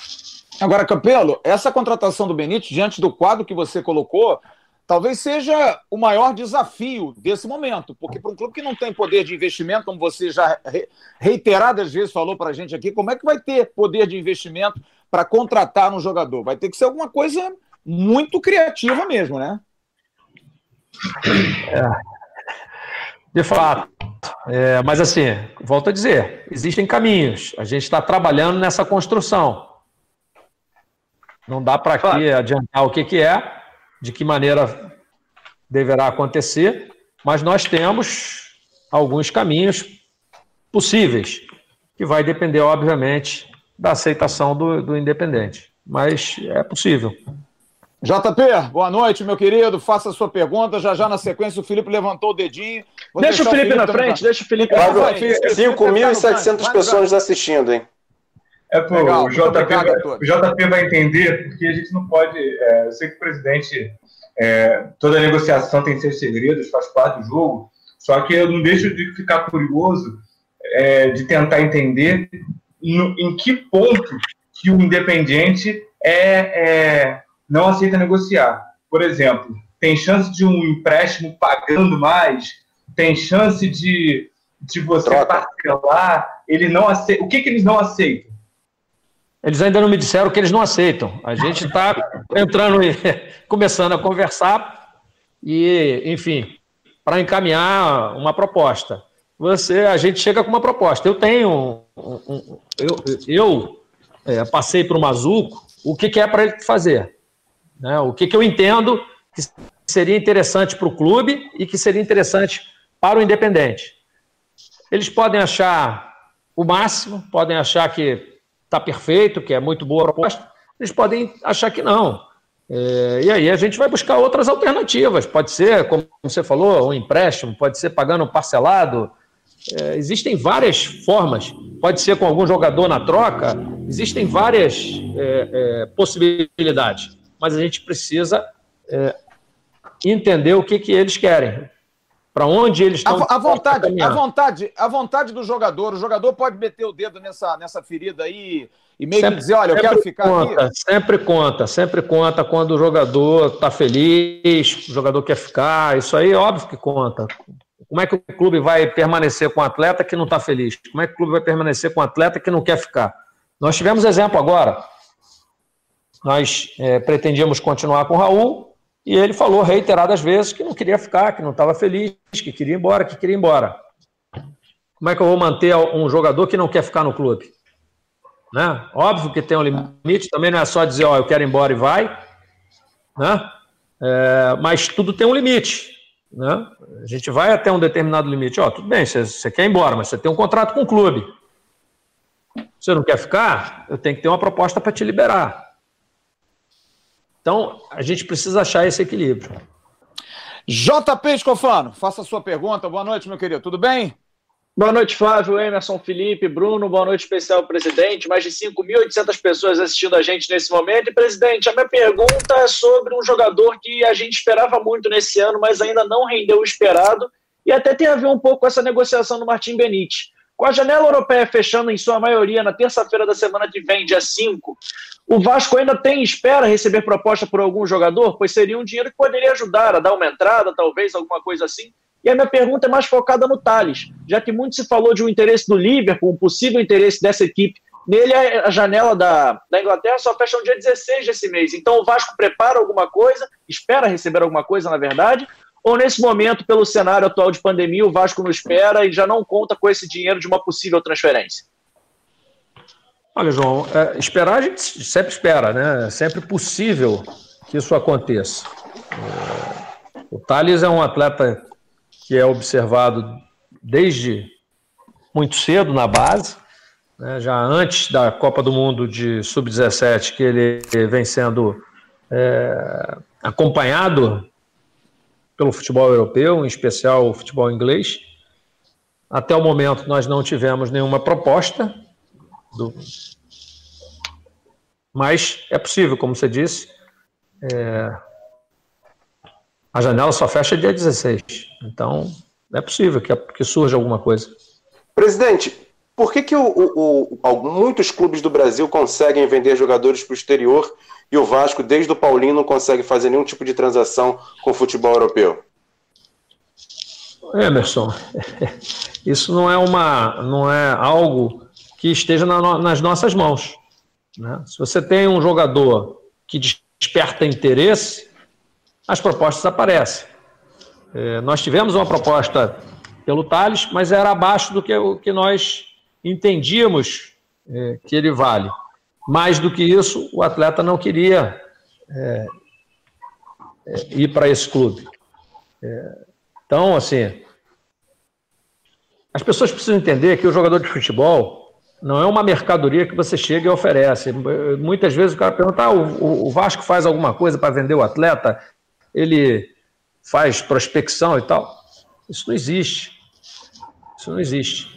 Speaker 1: Agora, Campelo, essa contratação do Benítez, diante do quadro que você colocou, talvez seja o maior desafio desse momento, porque para um clube que não tem poder de investimento, como você já reiteradas vezes falou para a gente aqui, como é que vai ter poder de investimento para contratar um jogador? Vai ter que ser alguma coisa muito criativa mesmo, né?
Speaker 2: É, de fato. É, mas assim, volto a dizer, existem caminhos. A gente está trabalhando nessa construção. Não dá para aqui adiantar o que, que é, de que maneira deverá acontecer, mas nós temos alguns caminhos possíveis. que vai depender, obviamente, da aceitação do, do Independente. Mas é possível.
Speaker 1: JP, boa noite, meu querido. Faça a sua pergunta. Já já na sequência o Felipe levantou o dedinho.
Speaker 6: Vou deixa o Felipe, Felipe na frente, deixa o Felipe na
Speaker 5: frente. 5.700 pessoas assistindo, hein?
Speaker 4: É, pô, Legal, o, JP vai, o JP vai entender, porque a gente não pode. É, eu sei que o presidente. É, toda negociação tem seus segredos, faz parte do jogo, só que eu não deixo de ficar curioso é, de tentar entender no, em que ponto que o Independiente é, é, não aceita negociar. Por exemplo, tem chance de um empréstimo pagando mais, tem chance de, de você Troca. parcelar, ele não aceita. O que, que eles não aceitam?
Speaker 2: Eles ainda não me disseram que eles não aceitam. A gente está entrando e começando a conversar e, enfim, para encaminhar uma proposta. Você, a gente chega com uma proposta. Eu tenho, um, um, eu, eu é, passei para o Mazuco o que, que é para ele fazer, né? O que, que eu entendo que seria interessante para o clube e que seria interessante para o Independente. Eles podem achar o máximo, podem achar que está perfeito, que é muito boa a proposta, eles podem achar que não. É, e aí a gente vai buscar outras alternativas. Pode ser, como você falou, um empréstimo, pode ser pagando parcelado. É, existem várias formas. Pode ser com algum jogador na troca. Existem várias é, é possibilidades. Mas a gente precisa é, entender o que, que eles querem para onde eles estão.
Speaker 1: A, a vontade, a vontade, a vontade do jogador. O jogador pode meter o dedo nessa, nessa ferida aí e meio sempre, que dizer, olha, eu quero ficar
Speaker 2: conta,
Speaker 1: aqui.
Speaker 2: Sempre conta, sempre conta quando o jogador está feliz, o jogador quer ficar. Isso aí é óbvio que conta. Como é que o clube vai permanecer com o atleta que não está feliz? Como é que o clube vai permanecer com o atleta que não quer ficar? Nós tivemos exemplo agora. Nós é, pretendíamos continuar com o Raul, e ele falou reiteradas vezes que não queria ficar, que não estava feliz, que queria ir embora, que queria ir embora. Como é que eu vou manter um jogador que não quer ficar no clube? Né? Óbvio que tem um limite, também não é só dizer, ó, eu quero ir embora e vai, né? É, mas tudo tem um limite. Né? A gente vai até um determinado limite. Ó, tudo bem, você, quer ir embora, mas você tem um contrato com o clube. Você não quer ficar? Eu tenho que ter uma proposta para te liberar. Então, a gente precisa achar esse equilíbrio.
Speaker 1: JP Escofano, faça a sua pergunta. Boa noite, meu querido. Tudo bem?
Speaker 6: Boa noite, Flávio, Emerson, Felipe, Bruno. Boa noite especial, presidente. Mais de 5.800 pessoas assistindo a gente nesse momento. E, presidente, a minha pergunta é sobre um jogador que a gente esperava muito nesse ano, mas ainda não rendeu o esperado. E até tem a ver um pouco com essa negociação do Martim Benite. Com a janela europeia fechando em sua maioria na terça-feira da semana que vem, dia 5, o Vasco ainda tem, espera receber proposta por algum jogador, pois seria um dinheiro que poderia ajudar a dar uma entrada, talvez, alguma coisa assim. E a minha pergunta é mais focada no Thales, já que muito se falou de um interesse do Liverpool, um possível interesse dessa equipe. Nele, a janela da, da Inglaterra só fecha no dia 16 desse mês. Então, o Vasco prepara alguma coisa, espera receber alguma coisa, na verdade, ou nesse momento, pelo cenário atual de pandemia, o Vasco não espera e já não conta com esse dinheiro de uma possível transferência?
Speaker 2: Olha, João, é, esperar a gente sempre espera, né? É sempre possível que isso aconteça. O Thales é um atleta que é observado desde muito cedo na base, né? já antes da Copa do Mundo de Sub-17, que ele vem sendo é, acompanhado pelo futebol europeu, em especial o futebol inglês. Até o momento, nós não tivemos nenhuma proposta do... Mas é possível, como você disse, é... a janela só fecha dia 16. Então, é possível que, que surja alguma coisa.
Speaker 5: Presidente, por que, que o, o, o, muitos clubes do Brasil conseguem vender jogadores para o exterior e o Vasco, desde o Paulinho, não consegue fazer nenhum tipo de transação com o futebol europeu?
Speaker 2: Emerson, isso não é uma, não é algo que esteja na, nas nossas mãos. Né? Se você tem um jogador que desperta interesse, as propostas aparecem. É, nós tivemos uma proposta pelo Thales, mas era abaixo do que o que nós entendíamos é, que ele vale. Mais do que isso, o atleta não queria é, é ir para esse clube. É, então, assim, as pessoas precisam entender que o jogador de futebol Não é uma mercadoria que você chega e oferece. Muitas vezes o cara pergunta: ah, o, o Vasco faz alguma coisa para vender o atleta? Ele faz prospecção e tal? Isso não existe. Isso não existe.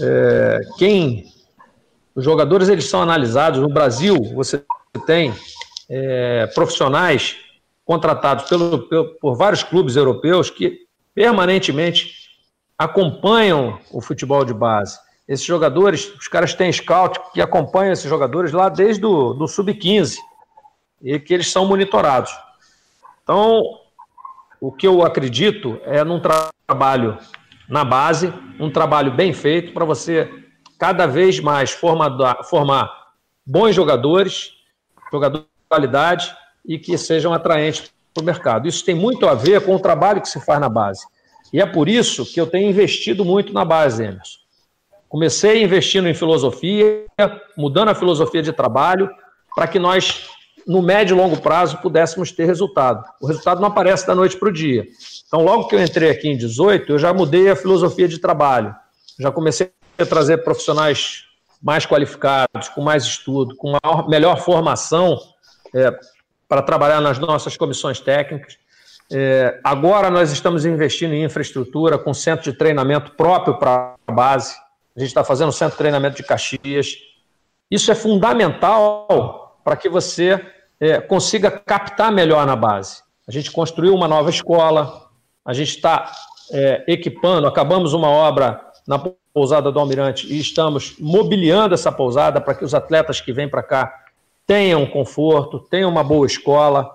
Speaker 2: É, quem. Os jogadores eles são analisados. No Brasil, você tem é, profissionais contratados pelo, pelo, por vários clubes europeus que permanentemente acompanham o futebol de base. Esses jogadores, os caras têm scout que acompanham esses jogadores lá desde o do sub-15 e que eles são monitorados. Então, o que eu acredito é num tra trabalho na base, um trabalho bem feito para você cada vez mais formar, formar bons jogadores, jogadores de qualidade e que sejam atraentes para o mercado. Isso tem muito a ver com o trabalho que se faz na base. E é por isso que eu tenho investido muito na base, Emerson. Comecei investindo em filosofia, mudando a filosofia de trabalho, para que nós, no médio e longo prazo, pudéssemos ter resultado. O resultado não aparece da noite para o dia. Então, logo que eu entrei aqui em 18, eu já mudei a filosofia de trabalho. Já comecei trazer profissionais mais qualificados, com mais estudo, com maior, melhor formação é, para trabalhar nas nossas comissões técnicas. É, agora nós estamos investindo em infraestrutura, com centro de treinamento próprio para a base. A gente está fazendo centro de treinamento de Caxias. Isso é fundamental para que você é, consiga captar melhor na base. A gente construiu uma nova escola, a gente está é, equipando, acabamos uma obra na pousada do Almirante e estamos mobiliando essa pousada para que os atletas que vêm para cá tenham conforto, tenham uma boa escola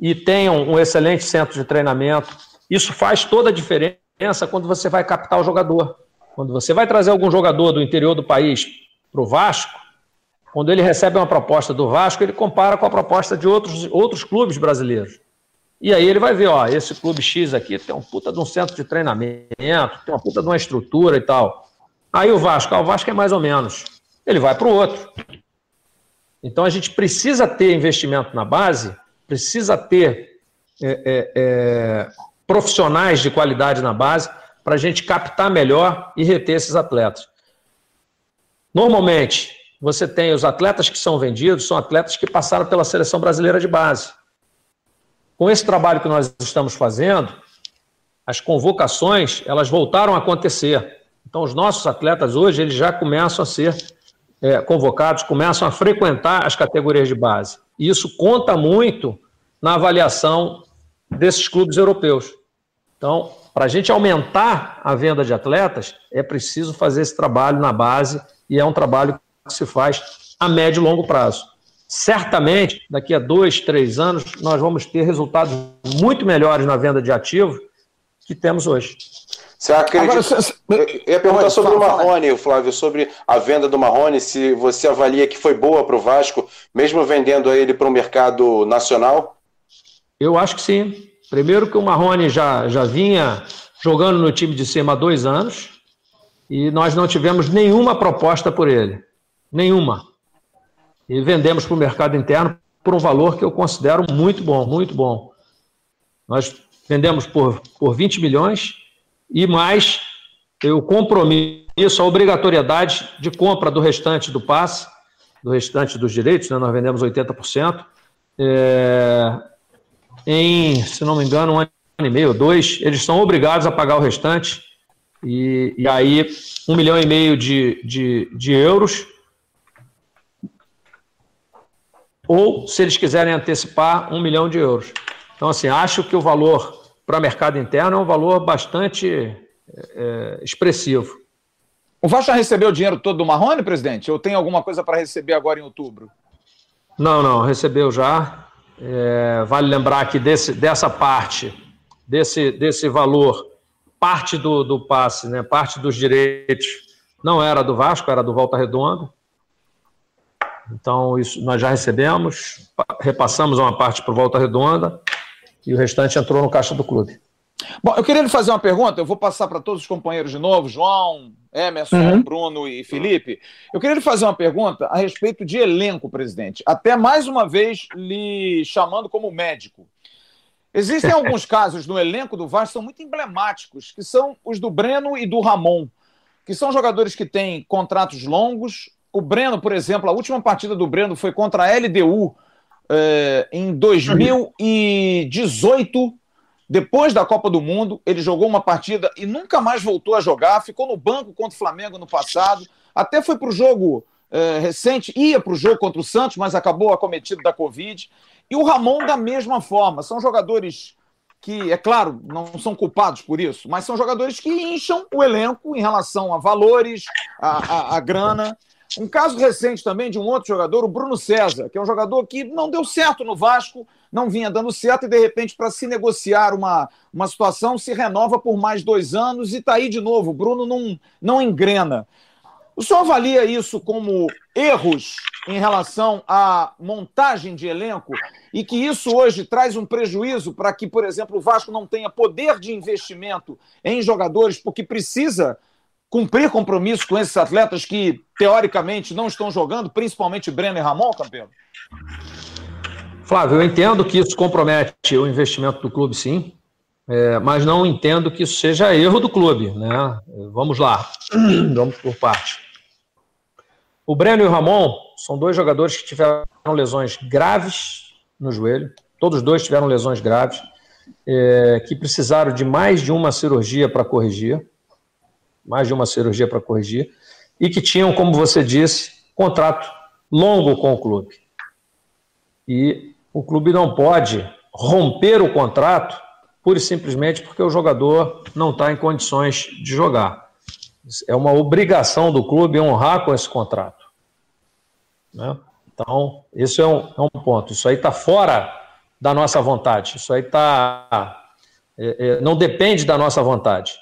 Speaker 2: e tenham um excelente centro de treinamento. Isso faz toda a diferença quando você vai captar o jogador. Quando você vai trazer algum jogador do interior do país para o Vasco, quando ele recebe uma proposta do Vasco, ele compara com a proposta de outros, outros clubes brasileiros. E aí ele vai ver, ó, esse clube X aqui tem um puta de um centro de treinamento, tem uma puta de uma estrutura e tal. Aí o Vasco, ah, o Vasco é mais ou menos. Ele vai para o outro. Então a gente precisa ter investimento na base, precisa ter é, é, é, profissionais de qualidade na base para a gente captar melhor e reter esses atletas. Normalmente, você tem os atletas que são vendidos, são atletas que passaram pela seleção brasileira de base. Com esse trabalho que nós estamos fazendo, as convocações elas voltaram a acontecer. Então, os nossos atletas hoje eles já começam a ser é, convocados começam a frequentar as categorias de base. E isso conta muito na avaliação desses clubes europeus. Então, para a gente aumentar a venda de atletas, é preciso fazer esse trabalho na base e é um trabalho que se faz a médio e longo prazo. Certamente, daqui a dois, três anos, nós vamos ter resultados muito melhores na venda de ativos que temos hoje.
Speaker 5: Você acredita... Agora. Eu ia perguntar sobre o Marrone, Flávio, sobre a venda do Marrone, se você avalia que foi boa para o Vasco, mesmo vendendo ele para o mercado nacional?
Speaker 2: Eu acho que sim. Primeiro que o Marrone já, já vinha jogando no time de cima há dois anos e nós não tivemos nenhuma proposta por ele. Nenhuma. E vendemos para o mercado interno por um valor que eu considero muito bom, muito bom. Nós vendemos por, por 20 milhões e mais o compromisso, a obrigatoriedade de compra do restante do passe, do restante dos direitos, né? nós vendemos 80%, é, em, se não me engano, um ano e meio, dois, eles são obrigados a pagar o restante, e, e aí um milhão e meio de, de, de euros, ou, se eles quiserem antecipar, um milhão de euros. Então, assim, acho que o valor para o mercado interno é um valor bastante é, expressivo.
Speaker 1: O Vasco já recebeu o dinheiro todo do Marrone, presidente? Ou tem alguma coisa para receber agora em outubro?
Speaker 2: Não, não, recebeu já. É, vale lembrar que desse, dessa parte, desse, desse valor, parte do, do passe, né, parte dos direitos, não era do Vasco, era do Volta Redonda. Então, isso nós já recebemos, repassamos uma parte para Volta Redonda e o restante entrou no caixa do clube.
Speaker 1: Bom, eu queria lhe fazer uma pergunta, eu vou passar para todos os companheiros de novo, João, Emerson, uhum. Bruno e Felipe. Eu queria lhe fazer uma pergunta a respeito de elenco, presidente. Até mais uma vez lhe chamando como médico. Existem alguns casos no elenco do Vasco que são muito emblemáticos, que são os do Breno e do Ramon. que são jogadores que têm contratos longos. O Breno, por exemplo, a última partida do Breno foi contra a LDU é, em 2018, depois da Copa do Mundo. Ele jogou uma partida e nunca mais voltou a jogar. Ficou no banco contra o Flamengo no passado. Até foi para o jogo é, recente, ia para o jogo contra o Santos, mas acabou acometido da Covid. E o Ramon, da mesma forma. São jogadores que, é claro, não são culpados por isso, mas são jogadores que incham o elenco em relação a valores, a, a, a grana. Um caso recente também de um outro jogador, o Bruno César, que é um jogador que não deu certo no Vasco, não vinha dando certo e, de repente, para se negociar uma, uma situação, se renova por mais dois anos e está aí de novo. O Bruno não, não engrena. O senhor avalia isso como erros em relação à montagem de elenco e que isso hoje traz um prejuízo para que, por exemplo, o Vasco não tenha poder de investimento em jogadores porque precisa cumprir compromissos com esses atletas que, teoricamente, não estão jogando, principalmente Breno e Ramon, campeão?
Speaker 2: Flávio, eu entendo que isso compromete o investimento do clube, sim, é, mas não entendo que isso seja erro do clube. Né? Vamos lá, vamos por parte. O Breno e o Ramon são dois jogadores que tiveram lesões graves no joelho, todos dois tiveram lesões graves, é, que precisaram de mais de uma cirurgia para corrigir mais de uma cirurgia para corrigir, e que tinham, como você disse, contrato longo com o clube. E o clube não pode romper o contrato pura e simplesmente porque o jogador não está em condições de jogar. É uma obrigação do clube honrar com esse contrato. Né? Então, esse é um, é um ponto. Isso aí está fora da nossa vontade. Isso aí está. É, é, não depende da nossa vontade.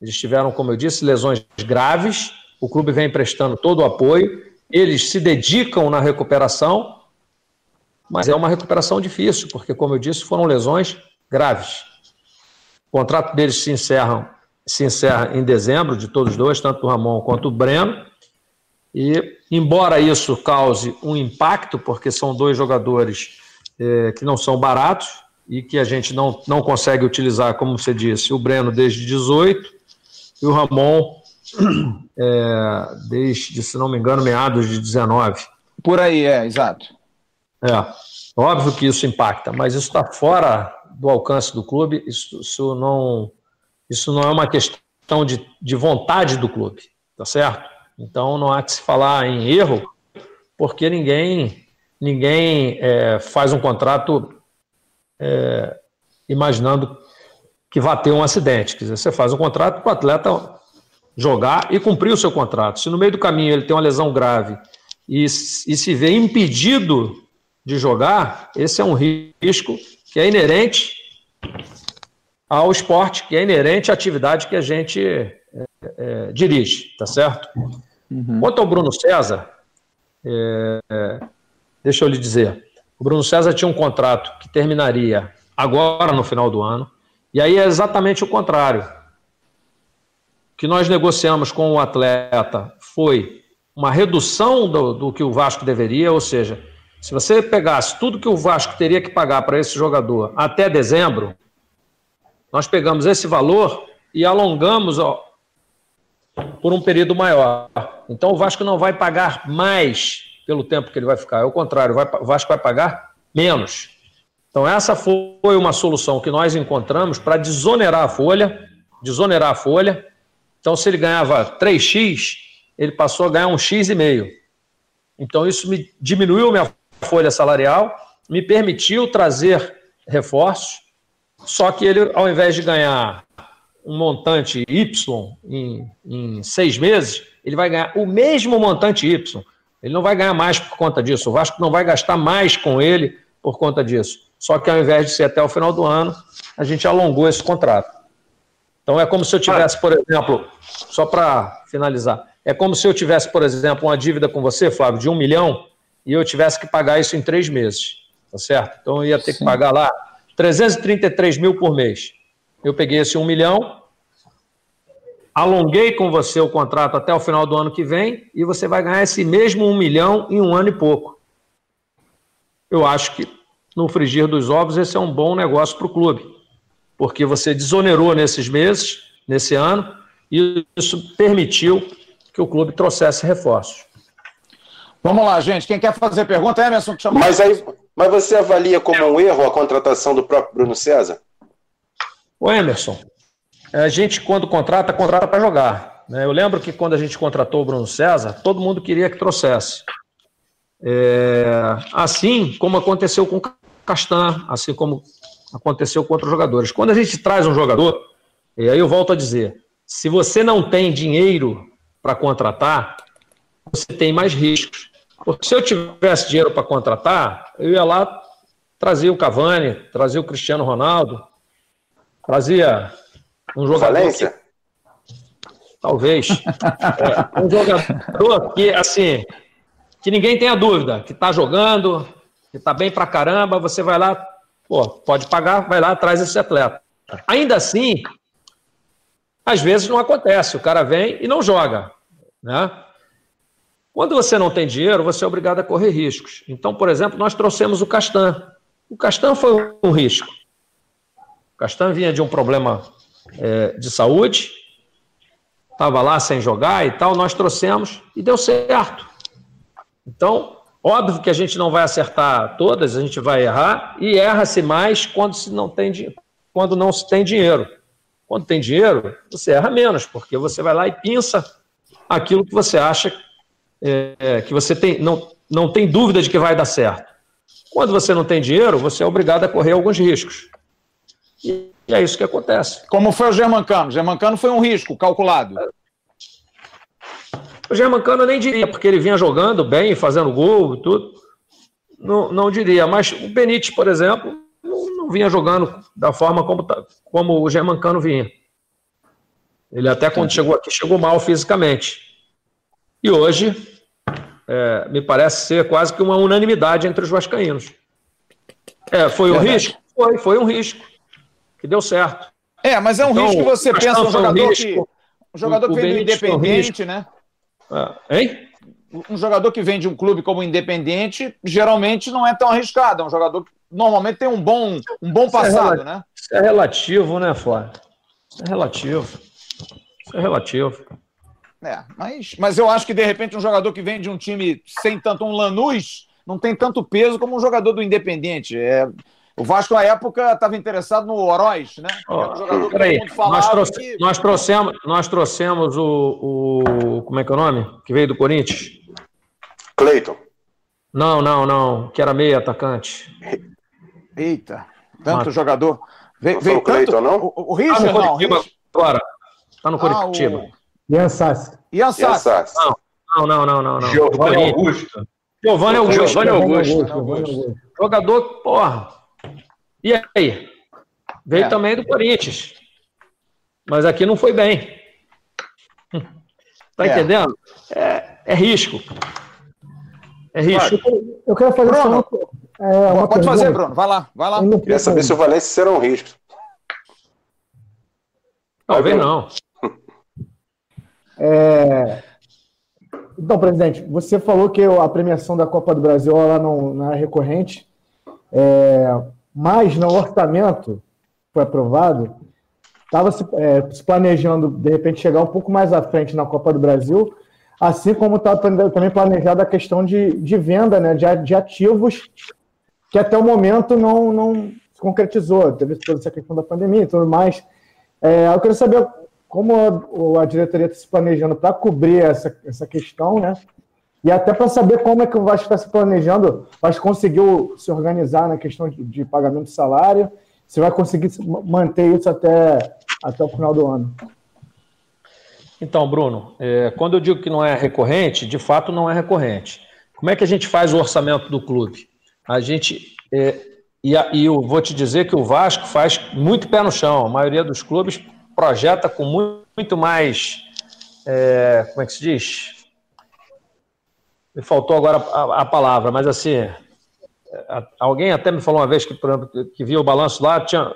Speaker 2: Eles tiveram, como eu disse, lesões graves. O clube vem prestando todo o apoio. Eles se dedicam na recuperação, mas é uma recuperação difícil, porque, como eu disse, foram lesões graves. O contrato deles se encerra, se encerra em dezembro, de todos dois, tanto o Ramon quanto o Breno. E, embora isso cause um impacto, porque são dois jogadores é, que não são baratos e que a gente não, não consegue utilizar, como você disse, o Breno desde 18 e o Ramon é, desde, se não me engano, meados de 19.
Speaker 1: Por aí, é, exato.
Speaker 2: É, óbvio que isso impacta, mas isso está fora do alcance do clube, isso, isso, não, isso não é uma questão de, de vontade do clube, tá certo? Então não há que se falar em erro, porque ninguém, ninguém é, faz um contrato é, imaginando que vá ter um acidente. Quer dizer, você faz um contrato para o atleta jogar e cumprir o seu contrato. Se no meio do caminho ele tem uma lesão grave e, e se vê impedido de jogar, esse é um risco que é inerente ao esporte, que é inerente à atividade que a gente é, é, dirige, tá certo? Uhum. Quanto ao Bruno César, é, deixa eu lhe dizer, o Bruno César tinha um contrato que terminaria agora no final do ano, e aí é exatamente o contrário. O que nós negociamos com o atleta foi uma redução do, do que o Vasco deveria, ou seja, se você pegasse tudo que o Vasco teria que pagar para esse jogador até dezembro, nós pegamos esse valor e alongamos ó, por um período maior. Então o Vasco não vai pagar mais pelo tempo que ele vai ficar, é o contrário, vai, o Vasco vai pagar menos. Então, essa foi uma solução que nós encontramos para desonerar a folha, desonerar a folha. Então, se ele ganhava 3x, ele passou a ganhar um x e meio. Então, isso me diminuiu minha folha salarial, me permitiu trazer reforços, só que ele, ao invés de ganhar um montante Y em, em seis meses, ele vai ganhar o mesmo montante Y. Ele não vai ganhar mais por conta disso. O Vasco não vai gastar mais com ele por conta disso. Só que ao invés de ser até o final do ano, a gente alongou esse contrato. Então é como se eu tivesse, por exemplo, só para finalizar, é como se eu tivesse, por exemplo, uma dívida com você, Flávio, de um milhão, e eu tivesse que pagar isso em três meses, tá certo? Então eu ia ter Sim. que pagar lá 333 mil por mês. Eu peguei esse um milhão, alonguei com você o contrato até o final do ano que vem, e você vai ganhar esse mesmo um milhão em um ano e pouco. Eu acho que no frigir dos ovos, esse é um bom negócio para o clube, porque você desonerou nesses meses, nesse ano, e isso permitiu que o clube trouxesse reforços.
Speaker 1: Vamos lá, gente. Quem quer fazer pergunta, Emerson,
Speaker 5: chama. Mas aí, mas você avalia como um erro a contratação do próprio Bruno César?
Speaker 2: O Emerson, a gente quando contrata, contrata para jogar. Né? Eu lembro que quando a gente contratou o Bruno César, todo mundo queria que trouxesse. É, assim como aconteceu com o Castan, assim como aconteceu com outros jogadores. Quando a gente traz um jogador, e aí eu volto a dizer, se você não tem dinheiro para contratar, você tem mais riscos. Porque se eu tivesse dinheiro para contratar, eu ia lá trazer o Cavani, trazer o Cristiano Ronaldo, trazia um jogador. Valência? Que, talvez. é, um jogador que, assim, que ninguém tenha dúvida, que está jogando, que está bem pra caramba, você vai lá, pô, pode pagar, vai lá, traz esse atleta. Ainda assim, às vezes não acontece, o cara vem e não joga, né? Quando você não tem dinheiro, você é obrigado a correr riscos. Então, por exemplo, nós trouxemos o Castan. O Castan foi um risco. O Castan vinha de um problema é, de saúde, estava lá sem jogar e tal, nós trouxemos e deu certo. Então, óbvio que a gente não vai acertar todas, a gente vai errar, e erra-se mais quando, se não tem, quando não se tem dinheiro. Quando tem dinheiro, você erra menos, porque você vai lá e pinça aquilo que você acha é, que você tem, não, não tem dúvida de que vai dar certo. Quando você não tem dinheiro, você é obrigado a correr alguns riscos. E, é isso que acontece.
Speaker 1: Como foi o Germancano? O Germancano foi um risco calculado.
Speaker 2: O Germancano eu nem diria, porque ele vinha jogando bem, fazendo gol e tudo. Não, não diria. Mas o Benítez, por exemplo, não, não vinha jogando da forma como, tá, como o Germancano vinha. Ele até quando chegou aqui, chegou mal fisicamente. E hoje é, me parece ser quase que uma unanimidade entre os vascaínos. É, foi um Verdade. risco? Foi, foi um risco. Que deu certo.
Speaker 1: É, mas é um então, risco que você pensa um jogador um que. Um jogador que vem do Independente, né?
Speaker 2: É, hein?
Speaker 1: Um jogador que vem de um clube como Independente, geralmente não é tão arriscado. É um jogador que normalmente tem um bom, um bom passado,
Speaker 2: isso
Speaker 1: é né?
Speaker 2: Isso é relativo, né, Flávio? Isso é relativo. Isso é relativo.
Speaker 1: É, mas, mas eu acho que, de repente, um jogador que vem de um time sem tanto um Lanús não tem tanto peso como um jogador do Independente. É, o Vasco, na época, estava interessado no Oroz, né?
Speaker 2: Oh, um peraí, nós, trouxe, que... nós, trouxemos, nós trouxemos o, o. Como é que é o nome? Que veio do Corinthians?
Speaker 5: Cleiton.
Speaker 2: Não, não, não. Que era meio atacante.
Speaker 1: Eita, tanto Mas... jogador.
Speaker 5: Veio, veio tanto... Cleiton, não?
Speaker 1: O, o Richard,
Speaker 2: tá no Curitiba agora. Tá no Curitiba. Ah, o...
Speaker 3: Ian Sassi.
Speaker 1: Ian Sassi.
Speaker 2: Não, não, não, não, não.
Speaker 5: Giovanni Augusto.
Speaker 2: Giovanni Augusto. Giovanni Augusto. Augusto. Jogador, porra. E aí? Veio é. também do Corinthians. Mas aqui não foi bem. Tá é. entendendo? É, é risco. É risco.
Speaker 3: Eu quero fazer
Speaker 1: Bruno, uma, é, uma Pode pergunta. fazer, Bruno. Vai lá, vai lá.
Speaker 5: Queria saber se o Valência será um risco.
Speaker 2: Talvez não.
Speaker 3: É... Então, presidente, você falou que a premiação da Copa do Brasil ela não, não é recorrente, é... mas no orçamento foi aprovado, estava se, é, se, planejando, de repente, chegar um pouco mais à frente na Copa do Brasil, assim como estava também planejada a questão de, de venda né, de, de ativos, que até o momento não, não se concretizou, teve toda essa questão da pandemia e tudo mais. É, eu queria saber como a, a diretoria está se planejando para cobrir essa, essa questão, né? E até para saber como é que o Vasco está se planejando, o Vasco conseguiu se organizar na questão de, de, pagamento de salário, se vai conseguir manter isso até, até o final do ano.
Speaker 2: Então, Bruno, é, quando eu digo que não é recorrente, de fato não é recorrente. Como é que a gente faz o orçamento do clube? A gente. É, e, e eu vou te dizer que o Vasco faz muito pé no chão. A maioria dos clubes projeta com muito mais. É, como é que se diz? Me faltou agora a, a palavra, mas assim. alguém até me falou uma vez que, por exemplo, que viu o balanço lá, tinha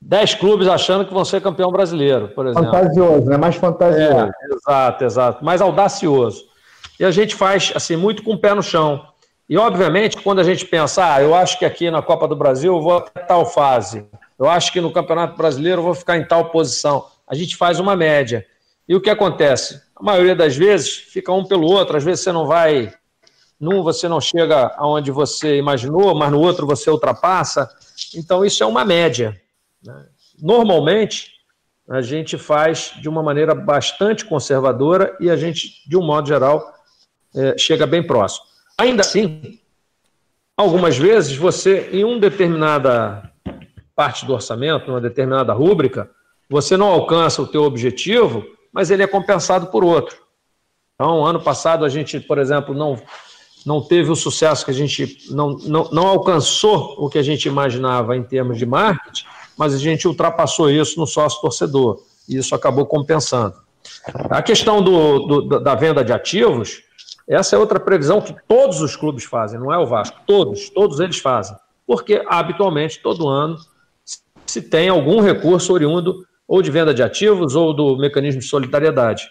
Speaker 2: 10 clubes achando que vão ser campeão brasileiro, por exemplo.
Speaker 3: Fantasioso, né? Mais fantasioso.
Speaker 2: É, exato, exato. Mais audacioso. E a gente faz, assim, muito com o pé no chão. E, obviamente, quando a gente pensa, ah, eu acho que aqui na Copa do Brasil eu vou até tal fase, eu acho que no Campeonato Brasileiro eu vou ficar em tal posição. a gente faz uma média. E o que acontece? A maioria das vezes fica um pelo outro, às vezes você não vai, num você não chega aonde você imaginou, mas no outro você ultrapassa. Então isso é uma média. Né? Normalmente a gente faz de uma maneira bastante conservadora e a gente, de um modo geral, é, chega bem próximo. Ainda assim, algumas vezes você, em uma determinada parte do orçamento, uma determinada rúbrica, você não alcança o teu objetivo, mas ele é compensado por outro. Então, ano passado a gente, por exemplo, não, não teve o sucesso que a gente não, não, não alcançou o que a gente imaginava em termos de marketing, mas a gente ultrapassou isso no sócio torcedor, e isso acabou compensando. A questão do, do, da venda de ativos, essa é outra previsão que todos os clubes fazem, não é o Vasco, todos, todos eles fazem, porque habitualmente, todo ano, se tem algum recurso oriundo ou de venda de ativos ou do mecanismo de solidariedade.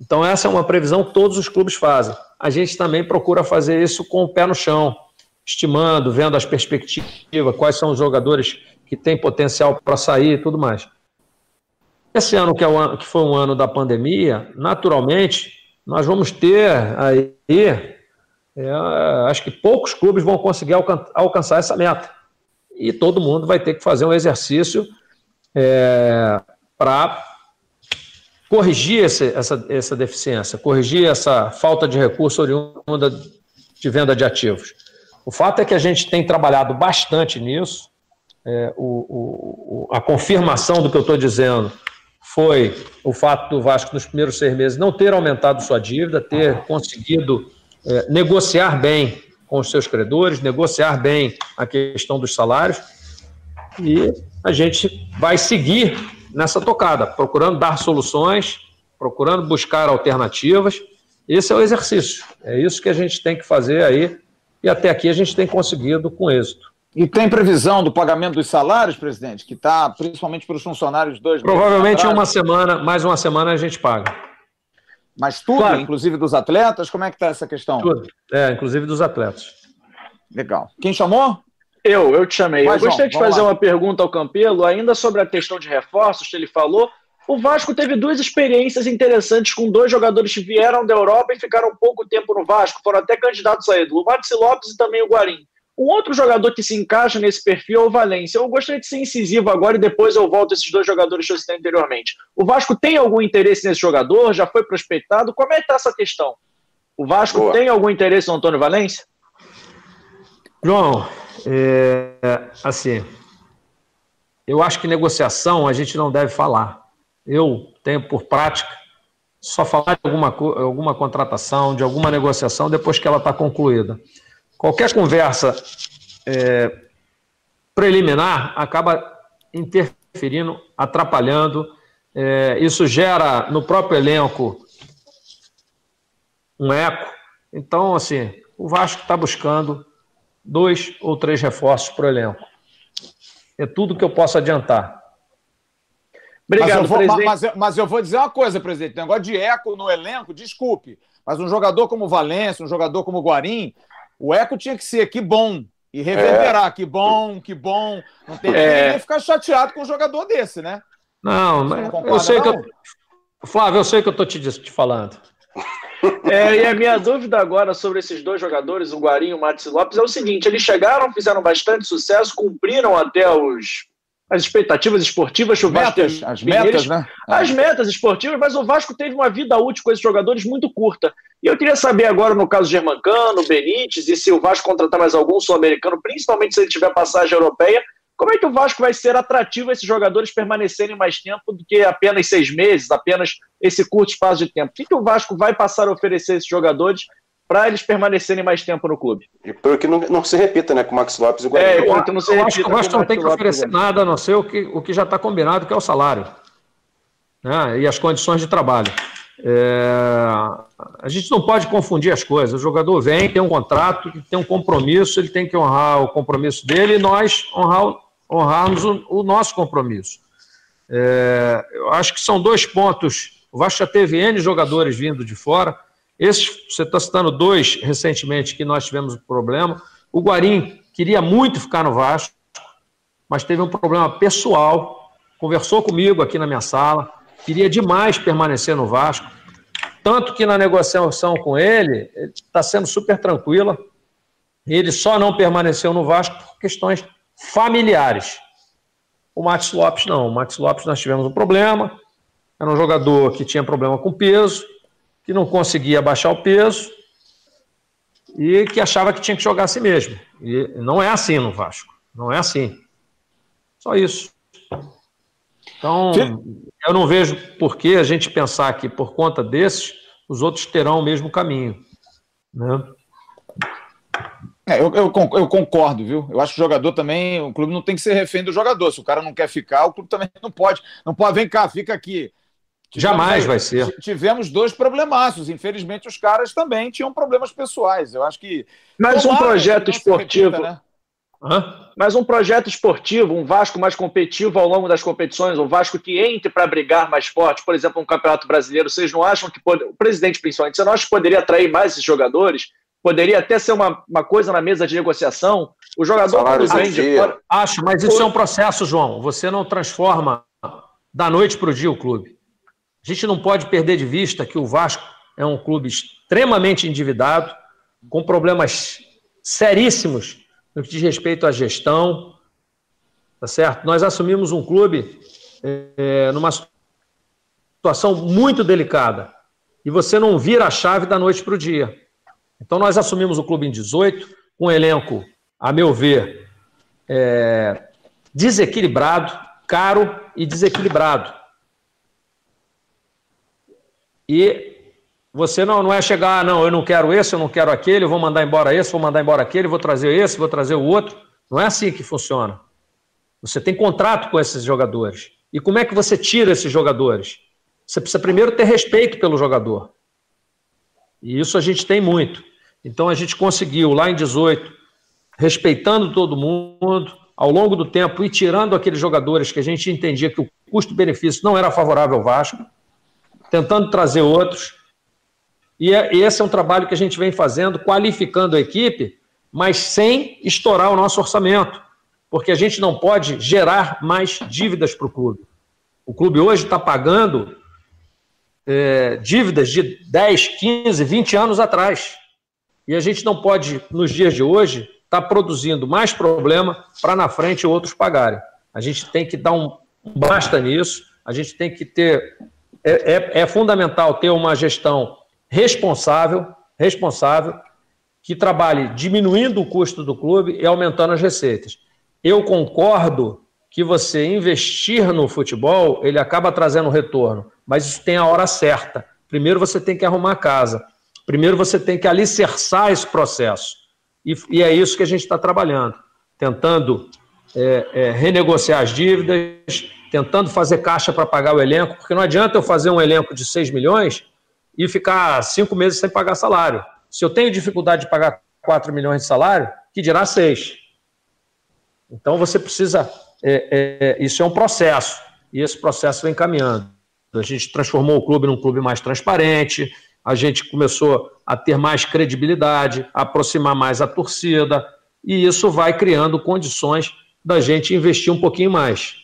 Speaker 2: Então, essa é uma previsão que todos os clubes fazem. A gente também procura fazer isso com o pé no chão, estimando, vendo as perspectivas, quais são os jogadores que têm potencial para sair e tudo mais. Esse ano que, é ano, que foi um ano da pandemia, naturalmente, nós vamos ter aí, é, acho que poucos clubes vão conseguir alcan alcançar essa meta. E todo mundo vai ter que fazer um exercício é, para corrigir esse, essa, essa deficiência, corrigir essa falta de recurso oriunda de venda de ativos. O fato é que a gente tem trabalhado bastante nisso. É, o, o, a confirmação do que eu estou dizendo foi o fato do Vasco, nos primeiros seis meses, não ter aumentado sua dívida, ter conseguido é, negociar bem com os seus credores, negociar bem a questão dos salários. E a gente vai seguir nessa tocada, procurando dar soluções, procurando buscar alternativas. Esse é o exercício. É isso que a gente tem que fazer aí. E até aqui a gente tem conseguido com êxito.
Speaker 1: E tem previsão do pagamento dos salários, presidente, que está principalmente para os funcionários dois
Speaker 2: Provavelmente uma semana, mais uma semana a gente paga.
Speaker 1: Mas tudo, claro. inclusive dos atletas? Como é que está essa questão?
Speaker 2: Tudo, é, inclusive dos atletas.
Speaker 1: Legal. Quem chamou?
Speaker 6: Eu, eu te chamei. Vai, eu gostaria João, de fazer lá. uma pergunta ao Campelo, ainda sobre a questão de reforços que ele falou. O Vasco teve duas experiências interessantes com dois jogadores que vieram da Europa e ficaram pouco tempo no Vasco, foram até candidatos a ídolo, o Maxi Lopes e também o Guarim. Um outro jogador que se encaixa nesse perfil é o Valência. Eu gostaria de ser incisivo agora e depois eu volto a esses dois jogadores que eu citei anteriormente. O Vasco tem algum interesse nesse jogador? Já foi prospectado? Como é que está essa questão? O Vasco Boa. tem algum interesse no Antônio Valência?
Speaker 2: João, é, assim, eu acho que negociação a gente não deve falar. Eu tenho por prática só falar de alguma, alguma contratação, de alguma negociação depois que ela está concluída. Qualquer conversa é, preliminar acaba interferindo, atrapalhando. É, isso gera no próprio elenco um eco. Então, assim, o Vasco está buscando dois ou três reforços para o elenco. É tudo que eu posso adiantar.
Speaker 1: Obrigado, mas eu, vou, presidente. Mas, mas, eu vou dizer uma coisa, presidente. O negócio de eco no elenco, desculpe, mas um jogador como Valência, um jogador como Guarim, o eco tinha que ser que bom. E reverberar, é. que bom, que bom. Não tem é. que ficar chateado com um jogador desse, né?
Speaker 2: Não, mas eu sei não? que eu... Flávio, eu sei que eu estou te, te falando.
Speaker 6: É, e a minha dúvida agora sobre esses dois jogadores, o Guarim e o Matos Lopes, é o seguinte: eles chegaram, fizeram bastante sucesso, cumpriram até os, as expectativas esportivas
Speaker 1: que o Vasco metas, As metas, né?
Speaker 6: As metas esportivas, mas o Vasco teve uma vida útil com esses jogadores muito curta. E eu queria saber agora, no caso Germancano, Benítez, e se o Vasco contratar mais algum sul-americano, principalmente se ele tiver passagem europeia, como é que o Vasco vai ser atrativo a esses jogadores permanecerem mais tempo do que apenas seis meses, apenas esse curto espaço de tempo? O que, que o Vasco vai passar a oferecer a esses jogadores para eles permanecerem mais tempo no clube?
Speaker 5: E para que não, não, se repita, né, com o Max Lopes e o
Speaker 2: Guarani. É, que não se repita. Acho que o Vasco não tem que oferecer nada, a não ser o que, o que já está combinado, que é o salário né, e as condições de trabalho. É, a gente não pode confundir as coisas. O jogador vem, tem um contrato, tem um compromisso, ele tem que honrar o compromisso dele e nós honrar honrarmos o, o nosso compromisso. É, eu acho que são dois pontos. O Vasco já teve N jogadores vindo de fora. Esses, você está citando dois recentemente que nós tivemos um problema. O Guarim queria muito ficar no Vasco, mas teve um problema pessoal. Conversou comigo aqui na minha sala, queria demais permanecer no Vasco. Tanto que na negociação com ele, está sendo super tranquila. Ele só não permaneceu no Vasco por questões familiares. O Max Lopes não. O Max Lopes nós tivemos um problema. Era um jogador que tinha problema com peso, que não conseguia baixar o peso e que achava que tinha que jogar assim mesmo. E não é assim no Vasco. Não é assim. Só isso. Então, eu não vejo por que a gente pensar que por conta desses, os outros terão o mesmo caminho. Né?
Speaker 1: É, eu, eu, eu, concordo, viu? Eu acho que o jogador também, o clube não tem que ser refém do jogador. Se o cara não quer ficar, o clube também não pode. Não pode, vem cá, fica aqui.
Speaker 2: Tivemos, Jamais vai ser.
Speaker 1: Tivemos dois problemaços. Infelizmente, os caras também tinham problemas pessoais. Eu acho que.
Speaker 6: Mas um projeto esportivo. Repita, né? Mas um projeto esportivo, um Vasco mais competitivo ao longo das competições, um Vasco que entre para brigar mais forte, por exemplo, um Campeonato Brasileiro, vocês não acham que pode... o presidente principalmente, você não acha que poderia atrair mais esses jogadores? Poderia até ser uma, uma coisa na mesa de negociação? O jogador
Speaker 2: que vem de fora... Acho, mas isso é um processo, João. Você não transforma da noite para o dia o clube. A gente não pode perder de vista que o Vasco é um clube extremamente endividado, com problemas seríssimos no que diz respeito à gestão, tá certo? Nós assumimos um clube é, numa situação muito delicada e você não vira a chave da noite para o dia. Então nós assumimos o clube em 18, com um elenco, a meu ver, é, desequilibrado, caro e desequilibrado. E você não, não é chegar, ah, não, eu não quero esse, eu não quero aquele, eu vou mandar embora esse, vou mandar embora aquele, vou trazer esse, vou trazer o outro. Não é assim que funciona. Você tem contrato com esses jogadores. E como é que você tira esses jogadores? Você precisa primeiro ter respeito pelo jogador. E isso a gente tem muito. Então a gente conseguiu lá em 18, respeitando todo mundo, ao longo do tempo, e tirando aqueles jogadores que a gente entendia que o custo-benefício não era favorável ao Vasco, tentando trazer outros e, é, esse é um trabalho que a gente vem fazendo, qualificando a equipe, mas sem estourar o nosso orçamento, porque a gente não pode gerar mais dívidas para o clube. O clube hoje está pagando é, dívidas de 10, 15, 20 anos atrás. E a gente não pode, nos dias de hoje, estar tá produzindo mais problema para na frente outros pagarem. A gente tem que dar um basta nisso, a gente tem que ter. É, é, é fundamental ter uma gestão responsável, responsável, que trabalhe diminuindo o custo do clube e aumentando as receitas. Eu concordo que você investir no futebol, ele acaba trazendo retorno, mas isso tem a hora certa. Primeiro você tem que arrumar a casa. Primeiro você tem que alicerçar esse processo. E, e é isso que a gente está trabalhando, tentando é, é, renegociar as dívidas, tentando fazer caixa para pagar o elenco, porque não adianta eu fazer um elenco de 6 milhões e ficar cinco meses sem pagar salário. Se eu tenho dificuldade de pagar 4 milhões de salário, que dirá 6. Então você precisa. É, é, isso é um processo, e esse processo vem caminhando. A gente transformou o clube num clube mais transparente, a gente começou a ter mais credibilidade, a aproximar mais a torcida, e isso vai criando condições da gente investir um pouquinho mais.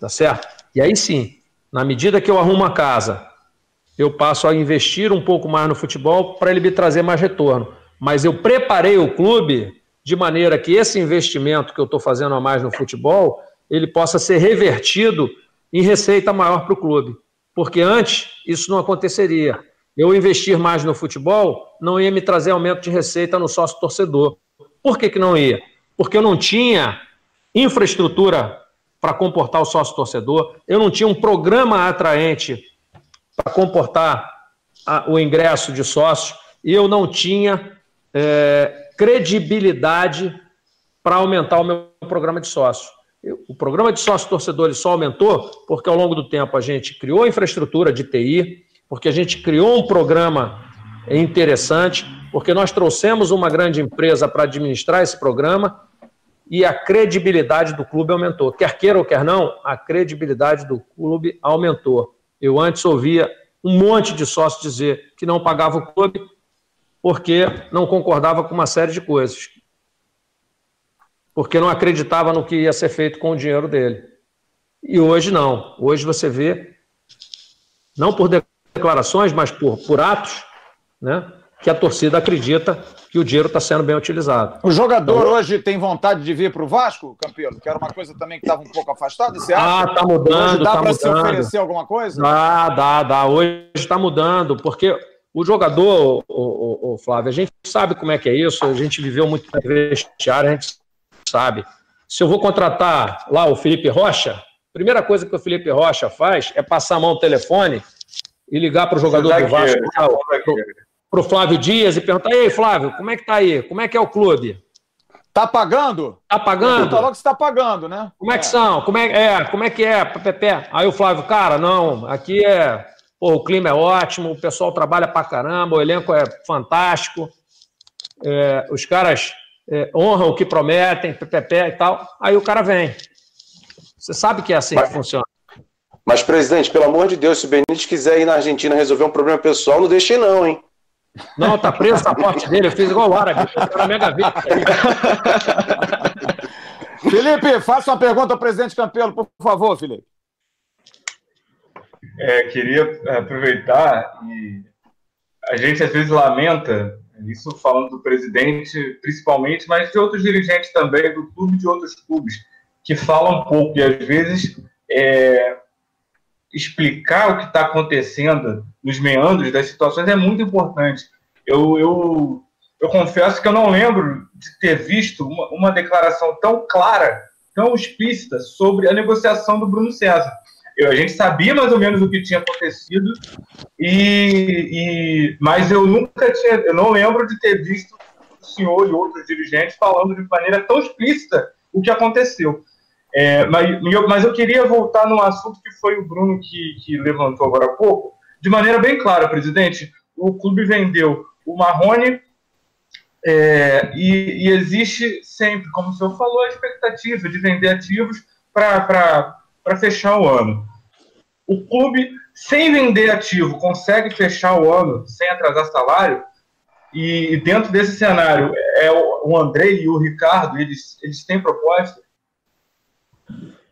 Speaker 2: Tá certo? E aí sim, na medida que eu arrumo a casa, eu passo a investir um pouco mais no futebol para ele me trazer mais retorno. Mas eu preparei o clube de maneira que esse investimento que eu estou fazendo a mais no futebol, ele possa ser revertido em receita maior para o clube. Porque antes isso não aconteceria. Eu investir mais no futebol não ia me trazer aumento de receita no sócio torcedor. Por que, que não ia? Porque eu não tinha infraestrutura para comportar o sócio torcedor, eu não tinha um programa atraente para comportar a, o ingresso de sócios e eu não tinha é, credibilidade para aumentar o meu programa de sócio. O programa de sócio torcedores só aumentou porque ao longo do tempo a gente criou infraestrutura de TI, porque a gente criou um programa interessante, porque nós trouxemos uma grande empresa para administrar esse programa e a credibilidade do clube aumentou. Quer queira ou quer não, a credibilidade do clube aumentou. Eu antes ouvia um monte de sócios dizer que não pagava o clube porque não concordava com uma série de coisas. Porque não acreditava no que ia ser feito com o dinheiro dele. E hoje não. Hoje você vê não por declarações, mas por, por atos, né? que a torcida acredita que o dinheiro está sendo bem utilizado.
Speaker 1: O jogador então, hoje tem vontade de vir para o Vasco, Campelo? Que era uma coisa também que estava um pouco afastada. Você
Speaker 2: acha? Ah, está mudando. Hoje
Speaker 1: dá
Speaker 2: tá
Speaker 1: para se oferecer alguma coisa?
Speaker 2: Dá, dá, dá. Hoje está mudando, porque o jogador, o, o, o, Flávio, a gente sabe como é que é isso, a gente viveu muito no vestiário, a gente sabe. Se eu vou contratar lá o Felipe Rocha, primeira coisa que o Felipe Rocha faz é passar a mão no telefone e ligar para o jogador do Vasco, para o Flávio Dias e perguntar: Ei, Flávio, como é que tá aí? Como é que é o clube?
Speaker 1: Tá pagando?
Speaker 2: Tá pagando?
Speaker 1: Falou que você tá pagando, né?
Speaker 2: Como é que é. são? Como é, é, como é que é, Pepe? Aí o Flávio, cara, não, aqui é. Pô, o clima é ótimo, o pessoal trabalha pra caramba, o elenco é fantástico, é, os caras é, honram o que prometem, PPP e tal. Aí o cara vem. Você sabe que é assim mas, que funciona.
Speaker 5: Mas, presidente, pelo amor de Deus, se o Benítez quiser ir na Argentina resolver um problema pessoal, não deixe não, hein?
Speaker 2: Não, tá preso na porta dele, eu fiz igual o árabe, na minha gaveta.
Speaker 1: Felipe, faça uma pergunta ao presidente Campelo, por favor, Felipe.
Speaker 4: É, queria aproveitar e a gente às vezes lamenta, isso falando do presidente principalmente, mas de outros dirigentes também, do clube de outros clubes, que falam pouco e às vezes é, explicar o que está acontecendo nos meandros das situações é muito importante. Eu, eu, eu confesso que eu não lembro de ter visto uma, uma declaração tão clara, tão explícita sobre a negociação do Bruno César. Eu, a gente sabia mais ou menos o que tinha acontecido, e, e, mas eu nunca tinha, eu não lembro de ter visto o senhor e outros dirigentes falando de maneira tão explícita o que aconteceu. É, mas, mas, eu queria voltar num assunto que foi o Bruno que, que levantou agora há pouco, de maneira bem clara, presidente. O clube vendeu o Marrone é, e, e, existe sempre, como o senhor falou, a expectativa de vender ativos para fechar o ano. O clube, sem vender ativo, consegue fechar o ano sem atrasar salário? E dentro desse cenário, é o, o André e o Ricardo, eles, eles têm proposta?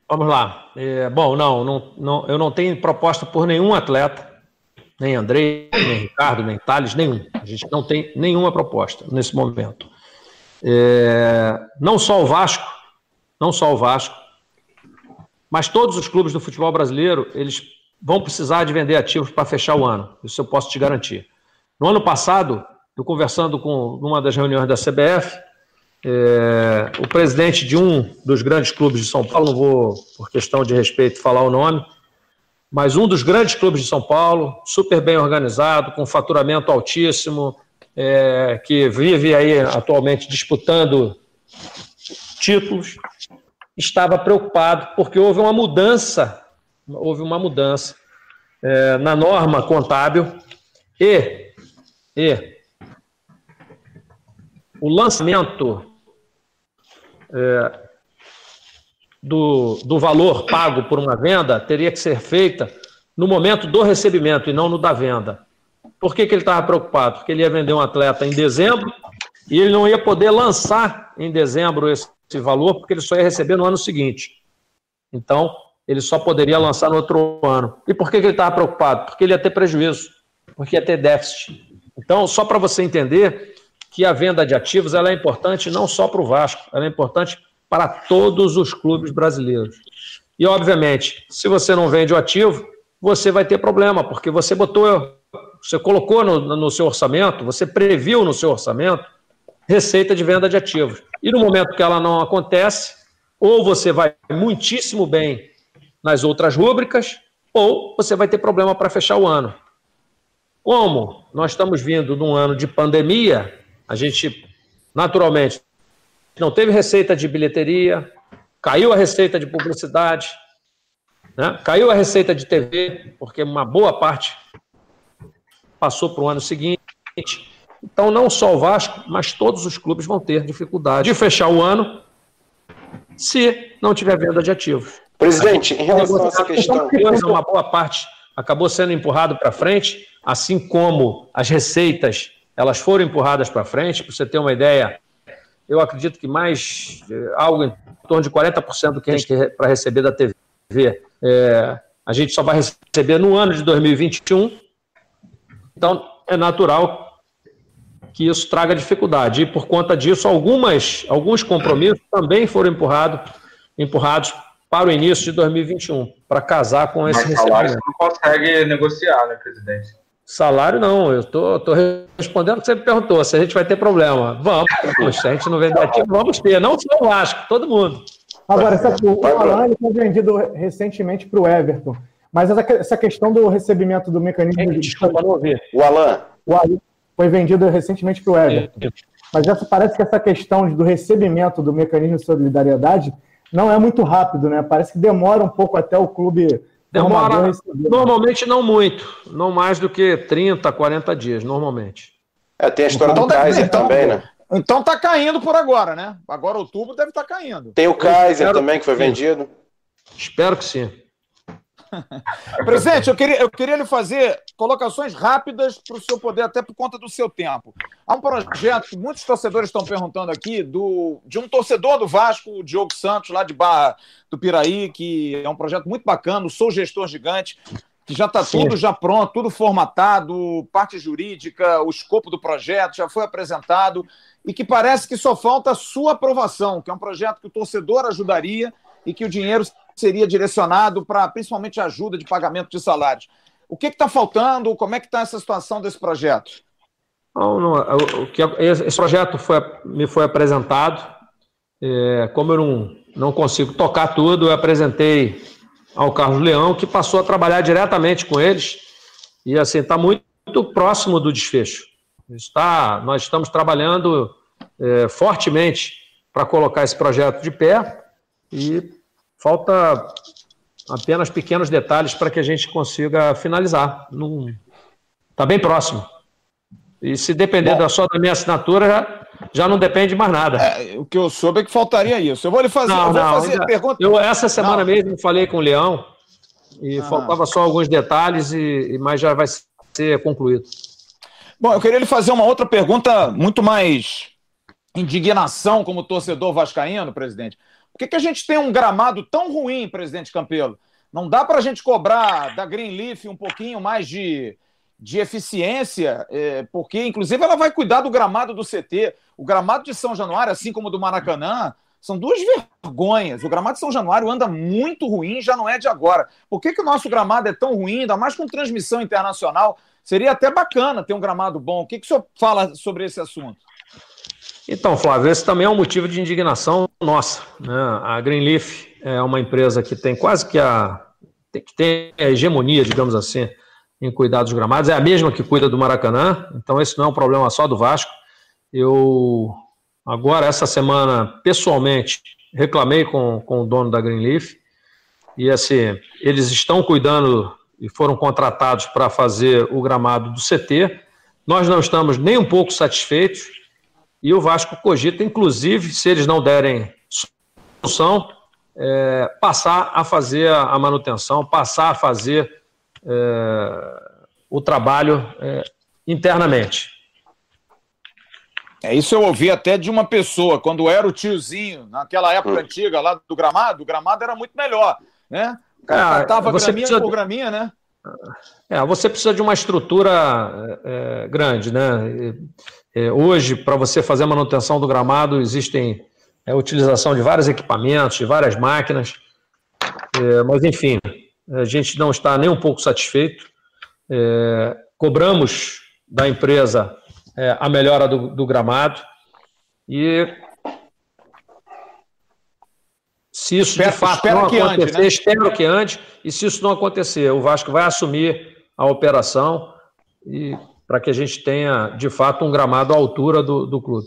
Speaker 2: Vamos lá. É, bom, não, não, não, eu não tenho proposta por nenhum atleta, nem André, nem Ricardo, nem Thales, nenhum. A gente não tem nenhuma proposta nesse momento. É, não só o Vasco, não só o Vasco, mas todos os clubes do futebol brasileiro, eles vão precisar de vender ativos para fechar o ano. Isso eu posso te garantir. No ano passado, eu conversando com uma das reuniões da CBF, é, o presidente de um dos grandes clubes de São Paulo, não vou, por questão de respeito, falar o nome, mas um dos grandes clubes de São Paulo, super bem organizado, com faturamento altíssimo, é, que vive aí atualmente disputando títulos, estava preocupado porque houve uma mudança, houve uma mudança é, na norma contábil e, e o lançamento é, do, do valor pago por uma venda teria que ser feita no momento do recebimento e não no da venda. Por que, que ele estava preocupado? Porque ele ia vender um atleta em dezembro e ele não ia poder lançar em dezembro esse, esse valor, porque ele só ia receber no ano seguinte. Então, ele só poderia lançar no outro ano. E por que, ele estava preocupado? Porque ele ia ter prejuízo, porque ia ter déficit. Então, só para você entender, que a venda de ativos ela é importante não só para o Vasco, ela é importante para todos os clubes brasileiros. E, obviamente, se você não vende o ativo, você vai ter problema, porque você botou, você colocou no, no seu orçamento, você previu no seu orçamento receita de venda de ativos. E no momento que ela não acontece, ou você vai muitíssimo bem nas outras rúbricas, ou você vai ter problema para fechar o ano. Como nós estamos vindo de um ano de pandemia, a gente, naturalmente, não teve receita de bilheteria, caiu a receita de publicidade, né? caiu a receita de TV, porque uma boa parte passou para o ano seguinte. Então, não só o Vasco, mas todos os clubes vão ter dificuldade de fechar o ano se não tiver venda de ativos.
Speaker 5: Presidente, em relação a essa questão.
Speaker 2: Uma boa parte acabou sendo empurrado para frente, assim como as receitas elas foram empurradas para frente. Para você ter uma ideia, eu acredito que mais eh, algo em torno de 40% do que a gente para receber da TV é, a gente só vai receber no ano de 2021. Então, é natural que isso traga dificuldade. E por conta disso, algumas, alguns compromissos também foram empurrado, empurrados para o início de 2021, para casar com esse
Speaker 4: Mas salário você não consegue negociar, né, presidente?
Speaker 2: Salário não, eu tô, tô respondendo o que você me perguntou, se a gente vai ter problema. Vamos, se a gente não vender ativo, vamos ter, não só o Vasco, todo mundo.
Speaker 3: Agora, essa, o Alan foi vendido recentemente para o Everton, mas essa, essa questão do recebimento do mecanismo de...
Speaker 5: Desculpa, não ouvi. O Alan.
Speaker 3: O Alan foi vendido recentemente para o Everton. Mas essa, parece que essa questão do recebimento do mecanismo de solidariedade não é muito rápido, né? Parece que demora um pouco até o clube.
Speaker 2: Demora, normalmente não muito, não mais do que 30, 40 dias, normalmente.
Speaker 5: É, tem a história então, do Kaiser então, também, né?
Speaker 1: Então tá caindo por agora, né? Agora outubro deve estar tá caindo.
Speaker 5: Tem o Kaiser também que foi vendido.
Speaker 2: Espero que sim.
Speaker 1: Presidente, eu queria, eu queria lhe fazer colocações rápidas para o senhor poder, até por conta do seu tempo. Há um projeto que muitos torcedores estão perguntando aqui, do, de um torcedor do Vasco, o Diogo Santos, lá de Barra do Piraí, que é um projeto muito bacana, Sou Gestor Gigante, que já está tudo já pronto, tudo formatado, parte jurídica, o escopo do projeto já foi apresentado e que parece que só falta a sua aprovação, que é um projeto que o torcedor ajudaria e que o dinheiro seria direcionado para principalmente ajuda de pagamento de salários. O que está faltando? Como é que está essa situação desse projeto?
Speaker 2: Não, não, o, que, esse projeto foi, me foi apresentado. É, como eu não, não consigo tocar tudo, eu apresentei ao Carlos Leão, que passou a trabalhar diretamente com eles. E assim, está muito, muito próximo do desfecho. Está, nós estamos trabalhando é, fortemente para colocar esse projeto de pé e falta apenas pequenos detalhes para que a gente consiga finalizar. Está bem próximo. E se depender Bom, só da minha assinatura, já, já não depende mais nada.
Speaker 1: É, o que eu soube é que faltaria isso. Eu vou lhe fazer, não, não, fazer ainda, pergunta.
Speaker 2: Eu, essa semana não. mesmo falei com o Leão e ah. faltava só alguns detalhes, e, mas já vai ser concluído.
Speaker 1: Bom, eu queria lhe fazer uma outra pergunta muito mais indignação como torcedor vascaíno, presidente. Por que, que a gente tem um gramado tão ruim, presidente Campelo? Não dá para a gente cobrar da Greenleaf um pouquinho mais de, de eficiência, é, porque, inclusive, ela vai cuidar do gramado do CT. O gramado de São Januário, assim como o do Maracanã, são duas vergonhas. O gramado de São Januário anda muito ruim, já não é de agora. Por que, que o nosso gramado é tão ruim, ainda mais com transmissão internacional? Seria até bacana ter um gramado bom. O que, que o senhor fala sobre esse assunto?
Speaker 2: Então, Flávio, esse também é um motivo de indignação nossa. Né? A Greenleaf é uma empresa que tem quase que a, que tem a hegemonia, digamos assim, em cuidar dos gramados. É a mesma que cuida do Maracanã, então esse não é um problema só do Vasco. Eu, agora, essa semana, pessoalmente, reclamei com, com o dono da Greenleaf, e assim, eles estão cuidando e foram contratados para fazer o gramado do CT. Nós não estamos nem um pouco satisfeitos e o Vasco cogita, inclusive, se eles não derem solução, é, passar a fazer a manutenção, passar a fazer é, o trabalho é, internamente.
Speaker 1: É, isso eu ouvi até de uma pessoa, quando era o tiozinho, naquela época hum. antiga lá do gramado, o gramado era muito melhor, né? O cara ah, graminha precisa... por graminha, né?
Speaker 2: É, você precisa de uma estrutura é, grande, né? É, hoje, para você fazer a manutenção do gramado, existem é, a utilização de vários equipamentos, de várias máquinas, é, mas enfim, a gente não está nem um pouco satisfeito. É, cobramos da empresa é, a melhora do, do gramado e se isso espero, de fato não acontecer, ande, né? espero que antes, e se isso não acontecer, o Vasco vai assumir a operação e para que a gente tenha de fato um gramado à altura do, do clube.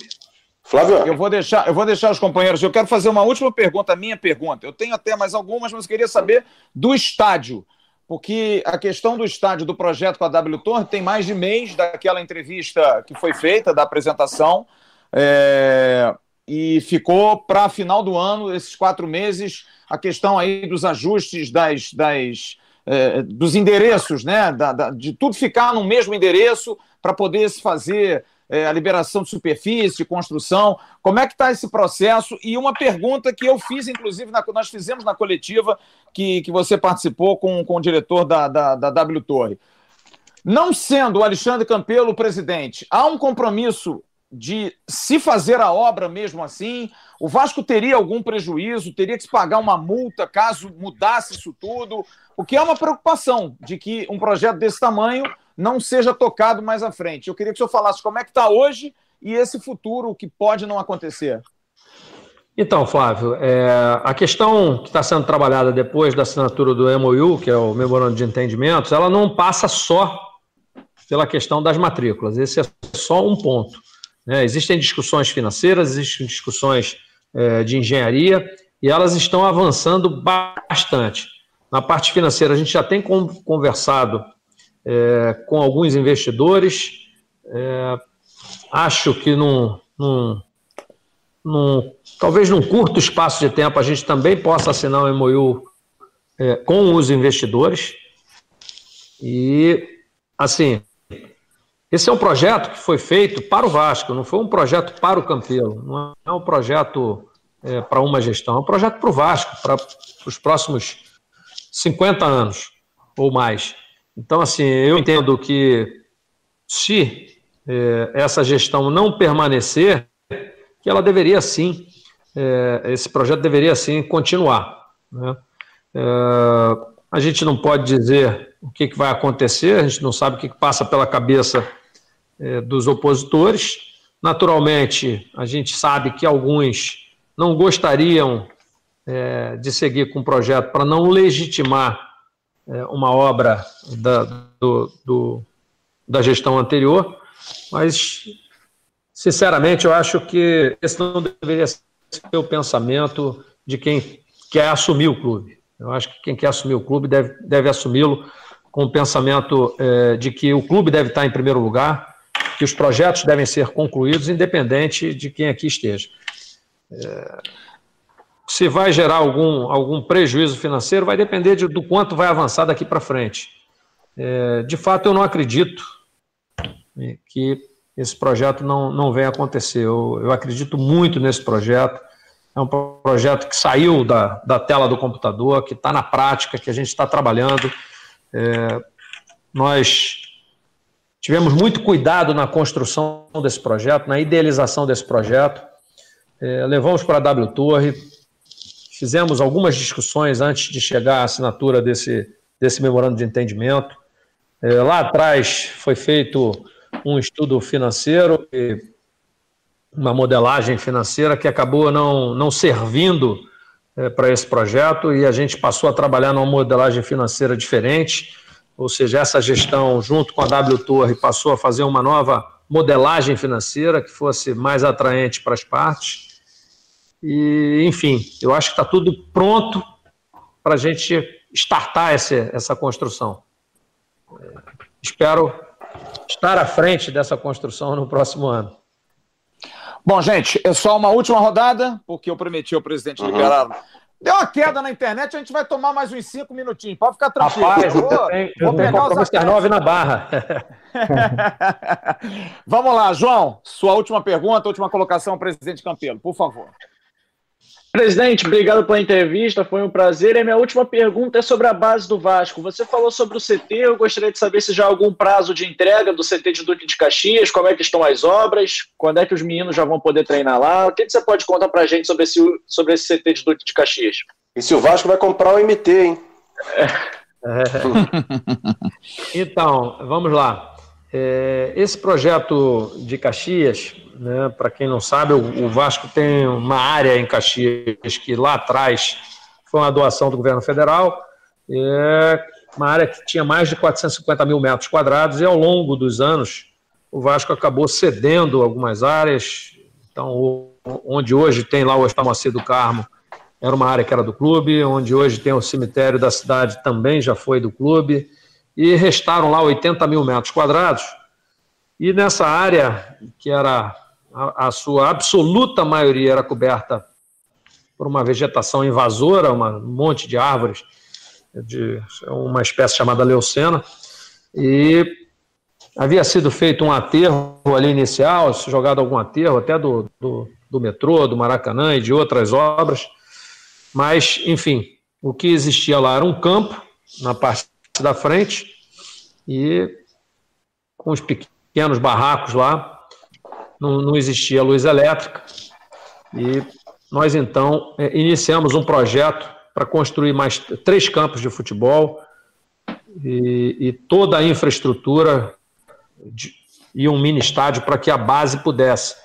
Speaker 1: Flávio. Eu vou deixar, eu vou deixar os companheiros. Eu quero fazer uma última pergunta, minha pergunta. Eu tenho até mais algumas, mas eu queria saber do estádio. Porque a questão do estádio do projeto com a W Torre tem mais de mês daquela entrevista que foi feita, da apresentação. É e ficou para final do ano, esses quatro meses, a questão aí dos ajustes das, das eh, dos endereços, né? Da, da, de tudo ficar no mesmo endereço para poder se fazer é, a liberação de superfície, construção. Como é que está esse processo? E uma pergunta que eu fiz, inclusive, na, nós fizemos na coletiva que, que você participou com, com o diretor da, da, da W Torre. Não sendo o Alexandre Campelo o presidente, há um compromisso de se fazer a obra mesmo assim? O Vasco teria algum prejuízo? Teria que se pagar uma multa caso mudasse isso tudo? O que é uma preocupação de que um projeto desse tamanho não seja tocado mais à frente. Eu queria que o senhor falasse como é que está hoje e esse futuro, o que pode não acontecer.
Speaker 2: Então, Flávio, é, a questão que está sendo trabalhada depois da assinatura do MOU, que é o Memorando de Entendimentos, ela não passa só pela questão das matrículas. Esse é só um ponto. Né? Existem discussões financeiras, existem discussões é, de engenharia, e elas estão avançando bastante. Na parte financeira, a gente já tem conversado é, com alguns investidores. É, acho que num, num, num, talvez num curto espaço de tempo a gente também possa assinar um MOU é, com os investidores. E, assim, esse é um projeto que foi feito para o Vasco, não foi um projeto para o Campelo, não é um projeto é, para uma gestão, é um projeto para o Vasco, para os próximos 50 anos ou mais. Então, assim, eu entendo que se é, essa gestão não permanecer, que ela deveria sim, é, esse projeto deveria sim continuar. Né? É, a gente não pode dizer o que, que vai acontecer, a gente não sabe o que, que passa pela cabeça é, dos opositores. Naturalmente, a gente sabe que alguns não gostariam é, de seguir com o projeto para não legitimar é, uma obra da, do, do, da gestão anterior, mas, sinceramente, eu acho que esse não deveria ser o pensamento de quem quer assumir o clube. Eu acho que quem quer assumir o clube deve, deve assumi-lo com o pensamento é, de que o clube deve estar em primeiro lugar, que os projetos devem ser concluídos, independente de quem aqui esteja. É, se vai gerar algum, algum prejuízo financeiro, vai depender de, do quanto vai avançar daqui para frente. É, de fato, eu não acredito que esse projeto não, não venha acontecer. Eu, eu acredito muito nesse projeto. É um projeto que saiu da, da tela do computador, que está na prática, que a gente está trabalhando. É, nós Tivemos muito cuidado na construção desse projeto, na idealização desse projeto. É, levamos para a W Torre, fizemos algumas discussões antes de chegar à assinatura desse, desse memorando de entendimento. É, lá atrás foi feito um estudo financeiro, uma modelagem financeira que acabou não, não servindo é, para esse projeto e a gente passou a trabalhar numa modelagem financeira diferente ou seja, essa gestão, junto com a W Torre, passou a fazer uma nova modelagem financeira que fosse mais atraente para as partes. E, enfim, eu acho que está tudo pronto para a gente startar essa, essa construção. Espero estar à frente dessa construção no próximo ano.
Speaker 1: Bom, gente, é só uma última rodada, porque eu prometi ao presidente uhum. liberar Deu uma queda na internet, a gente vai tomar mais uns cinco minutinhos. Pode ficar tranquilo.
Speaker 2: Rapaz, eu, vou, tenho, vou pegar compromisso às nove na barra.
Speaker 1: Vamos lá, João. Sua última pergunta, última colocação presidente Campelo, por favor.
Speaker 6: Presidente, obrigado pela entrevista, foi um prazer. E a minha última pergunta é sobre a base do Vasco. Você falou sobre o CT, eu gostaria de saber se já há algum prazo de entrega do CT de Duque de Caxias, como é que estão as obras, quando é que os meninos já vão poder treinar lá. O que, que você pode contar para a gente sobre esse, sobre esse CT de Duque de Caxias?
Speaker 5: E se o Vasco vai comprar o MT, hein? É.
Speaker 2: então, vamos lá. É, esse projeto de Caxias, né, para quem não sabe, o, o, Vasco tem uma área em Caxias que lá atrás foi uma doação do governo federal, é uma área que tinha mais de 450 mil metros quadrados, e ao longo dos anos o Vasco acabou cedendo algumas áreas. Então, onde hoje tem lá o Hospital do Carmo, era uma área que era do clube, onde hoje tem o cemitério da cidade também já foi do clube e restaram lá 80 mil metros quadrados. E nessa área, que era a, a sua absoluta maioria era coberta por uma vegetação invasora, uma, um monte de árvores, de uma espécie chamada leucena, e havia sido feito um aterro ali inicial, jogado algum aterro até do, do, do metrô, do Maracanã e de outras obras, mas, enfim, o que existia lá era um campo na parte da frente e com os pequenos barracos lá, não, não existia luz elétrica e nós então é, iniciamos um projeto para construir mais três campos de futebol e, e toda a infraestrutura de, e um mini estádio para que a base pudesse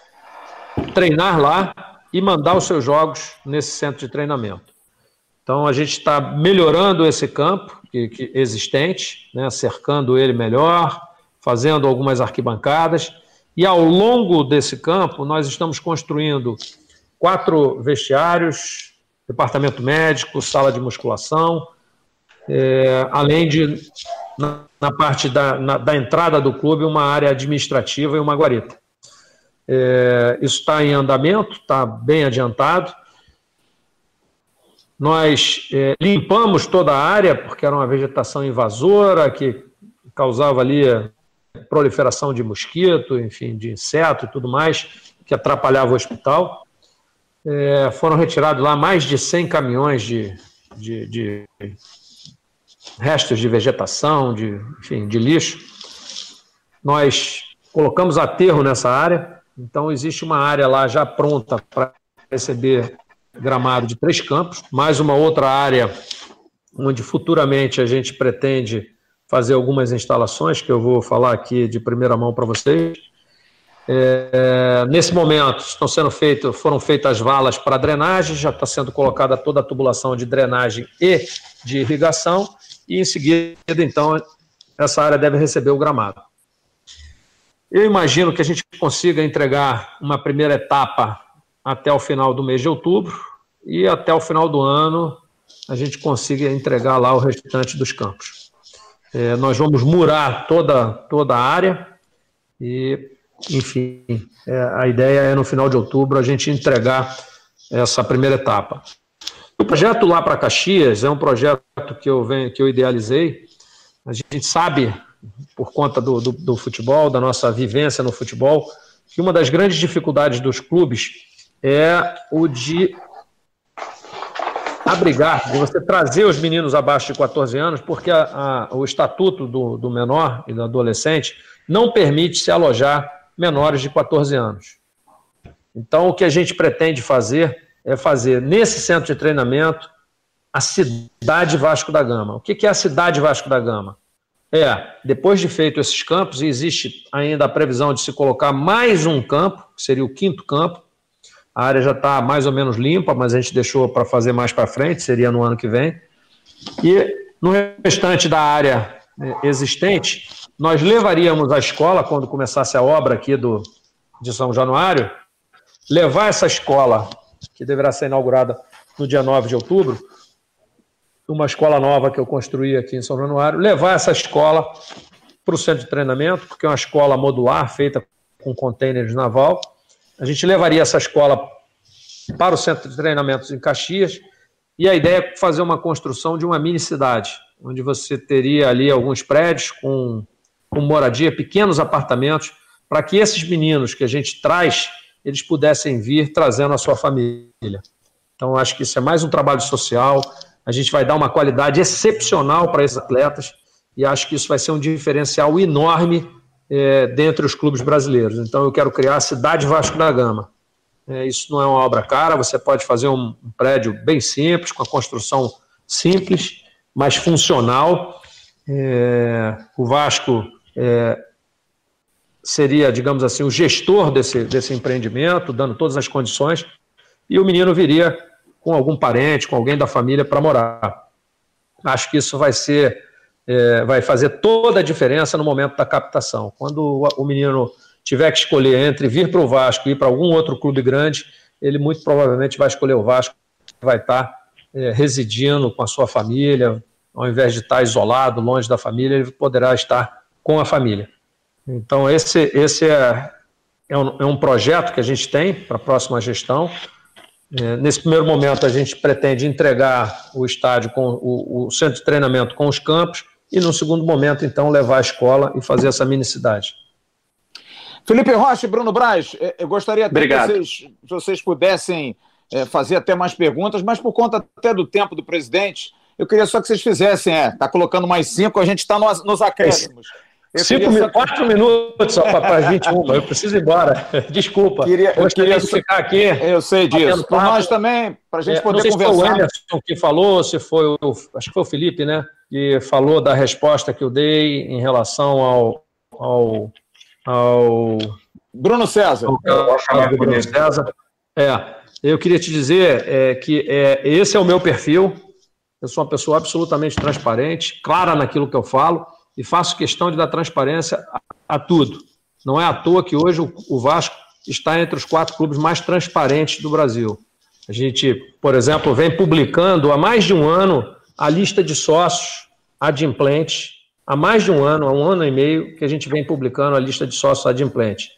Speaker 2: treinar lá e mandar os seus jogos nesse centro de treinamento. Então a gente está melhorando esse campo que, que existente, né, cercando ele melhor, fazendo algumas arquibancadas e ao longo desse campo nós estamos construindo quatro vestiários, departamento médico, sala de musculação, é, além de, na, na parte da, na, da, entrada do clube, uma área administrativa e uma guarita. É, isso está em andamento, está bem adiantado. Nós é, limpamos toda a área, porque era uma vegetação invasora que causava ali proliferação de mosquito, enfim, de inseto e tudo mais, que atrapalhava o hospital. É, foram retirados lá mais de 100 caminhões de, de, de restos de vegetação, de, enfim, de lixo. Nós colocamos aterro nessa área, então existe uma área lá já pronta para receber gramado de três campos, mais uma outra área onde futuramente a gente pretende fazer algumas instalações que eu vou falar aqui de primeira mão para vocês. É, nesse momento estão sendo feitas, foram feitas as valas para drenagem, já está sendo colocada toda a tubulação de drenagem e de irrigação, e em seguida, então, essa área deve receber o gramado. Eu imagino que a gente consiga entregar uma primeira etapa até o final do mês de outubro, e até o final do ano a gente consiga entregar lá o restante dos campos. É, nós vamos murar toda, toda a área e enfim, é, a ideia é no final de outubro a gente entregar essa primeira etapa. O projeto lá para Caxias é um projeto que eu, venho, que eu idealizei. A gente sabe, por conta do, do, do futebol, da nossa vivência no futebol, que uma das grandes dificuldades dos clubes é o de abrigar, de você trazer os meninos abaixo de 14 anos, porque a, a, o estatuto do, do menor e do adolescente não permite se alojar menores de 14 anos. Então, o que a gente pretende fazer é fazer nesse centro de treinamento a cidade Vasco da Gama. O que é a cidade Vasco da Gama? É, depois de feito esses campos, existe ainda a previsão de se colocar mais um campo, que seria o quinto campo. A área já está mais ou menos limpa, mas a gente deixou para fazer mais para frente, seria no ano que vem. E no restante da área é, existente, nós levaríamos a escola, quando começasse a obra aqui do, de São Januário, levar essa escola, que deverá ser inaugurada no dia 9 de outubro, uma escola nova que eu construí aqui em São Januário, levar essa escola para o centro de treinamento, porque é uma escola modular, feita com containers naval. A gente levaria essa escola para o centro de treinamentos em Caxias, e a ideia é fazer uma construção de uma mini cidade, onde você teria ali alguns prédios com com moradia, pequenos apartamentos, para que esses meninos que a gente traz, eles pudessem vir trazendo a sua família. Então, acho que isso é mais um trabalho social, a gente vai dar uma qualidade excepcional para esses atletas, e acho que isso vai ser um diferencial enorme é, dentre os clubes brasileiros. Então, eu quero criar a Cidade Vasco da Gama. É, isso não é uma obra cara, você pode fazer um, prédio bem simples, com a construção simples, mas funcional. É, o Vasco é, seria, digamos assim, o gestor desse, desse empreendimento, dando todas as condições, e o menino viria com algum parente, com alguém da família para morar. Acho que isso vai ser, é, vai fazer toda a diferença no momento da captação. Quando o, menino tiver que escolher entre vir para o Vasco e ir para algum outro clube grande, ele muito provavelmente vai escolher o Vasco, vai estar é, residindo com a sua família, ao invés de estar isolado, longe da família, ele poderá estar com a família. Então, esse, esse é, é, um, é um projeto que a gente tem para a próxima gestão. É, nesse primeiro momento, a gente pretende entregar o estádio com o, o centro de treinamento com os campos e, no segundo momento, então, levar a escola e fazer essa minicidade.
Speaker 1: Felipe Rocha e Bruno Braz, eh, eu gostaria até que vocês, vocês pudessem é, fazer até mais perguntas, mas por conta até do tempo do presidente, eu queria só que vocês fizessem, é, tá colocando mais cinco, a gente está nos, nos acréscimos.
Speaker 2: Eu Cinco minutos, só... quatro minutos só para as 21. Eu preciso ir embora. Desculpa.
Speaker 1: Queria, eu queria ficar aqui. Eu sei disso. Por nós também, para a gente é, poder não sei conversar. Se foi o Emerson
Speaker 2: que falou, se foi o. Acho que foi o Felipe, né? Que falou da resposta que eu dei em relação ao. ao, ao
Speaker 1: Bruno César. Ao,
Speaker 2: ao, ao Bruno César. É. Eu queria te dizer é, que é, esse é o meu perfil. Eu sou uma pessoa absolutamente transparente, clara naquilo que eu falo e faço questão de dar transparência a, a tudo. Não é à toa que hoje o, o Vasco está entre os quatro clubes mais transparentes do Brasil. A gente, por exemplo, vem publicando há mais de um ano a lista de sócios adimplentes. Há mais de um ano, há um ano e meio, que a gente vem publicando a lista de sócios adimplentes.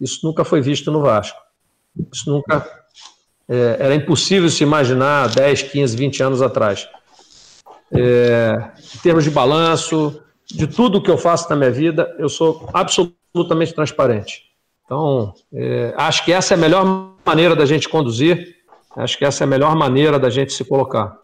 Speaker 2: Isso nunca foi visto no Vasco. Isso nunca é, era impossível se imaginar 10, 15, 20 anos atrás. É, em termos de balanço, de tudo que eu faço na minha vida, eu sou absolutamente transparente. Então, é, acho que essa é a melhor maneira da gente conduzir, acho que essa é a melhor maneira da gente se colocar.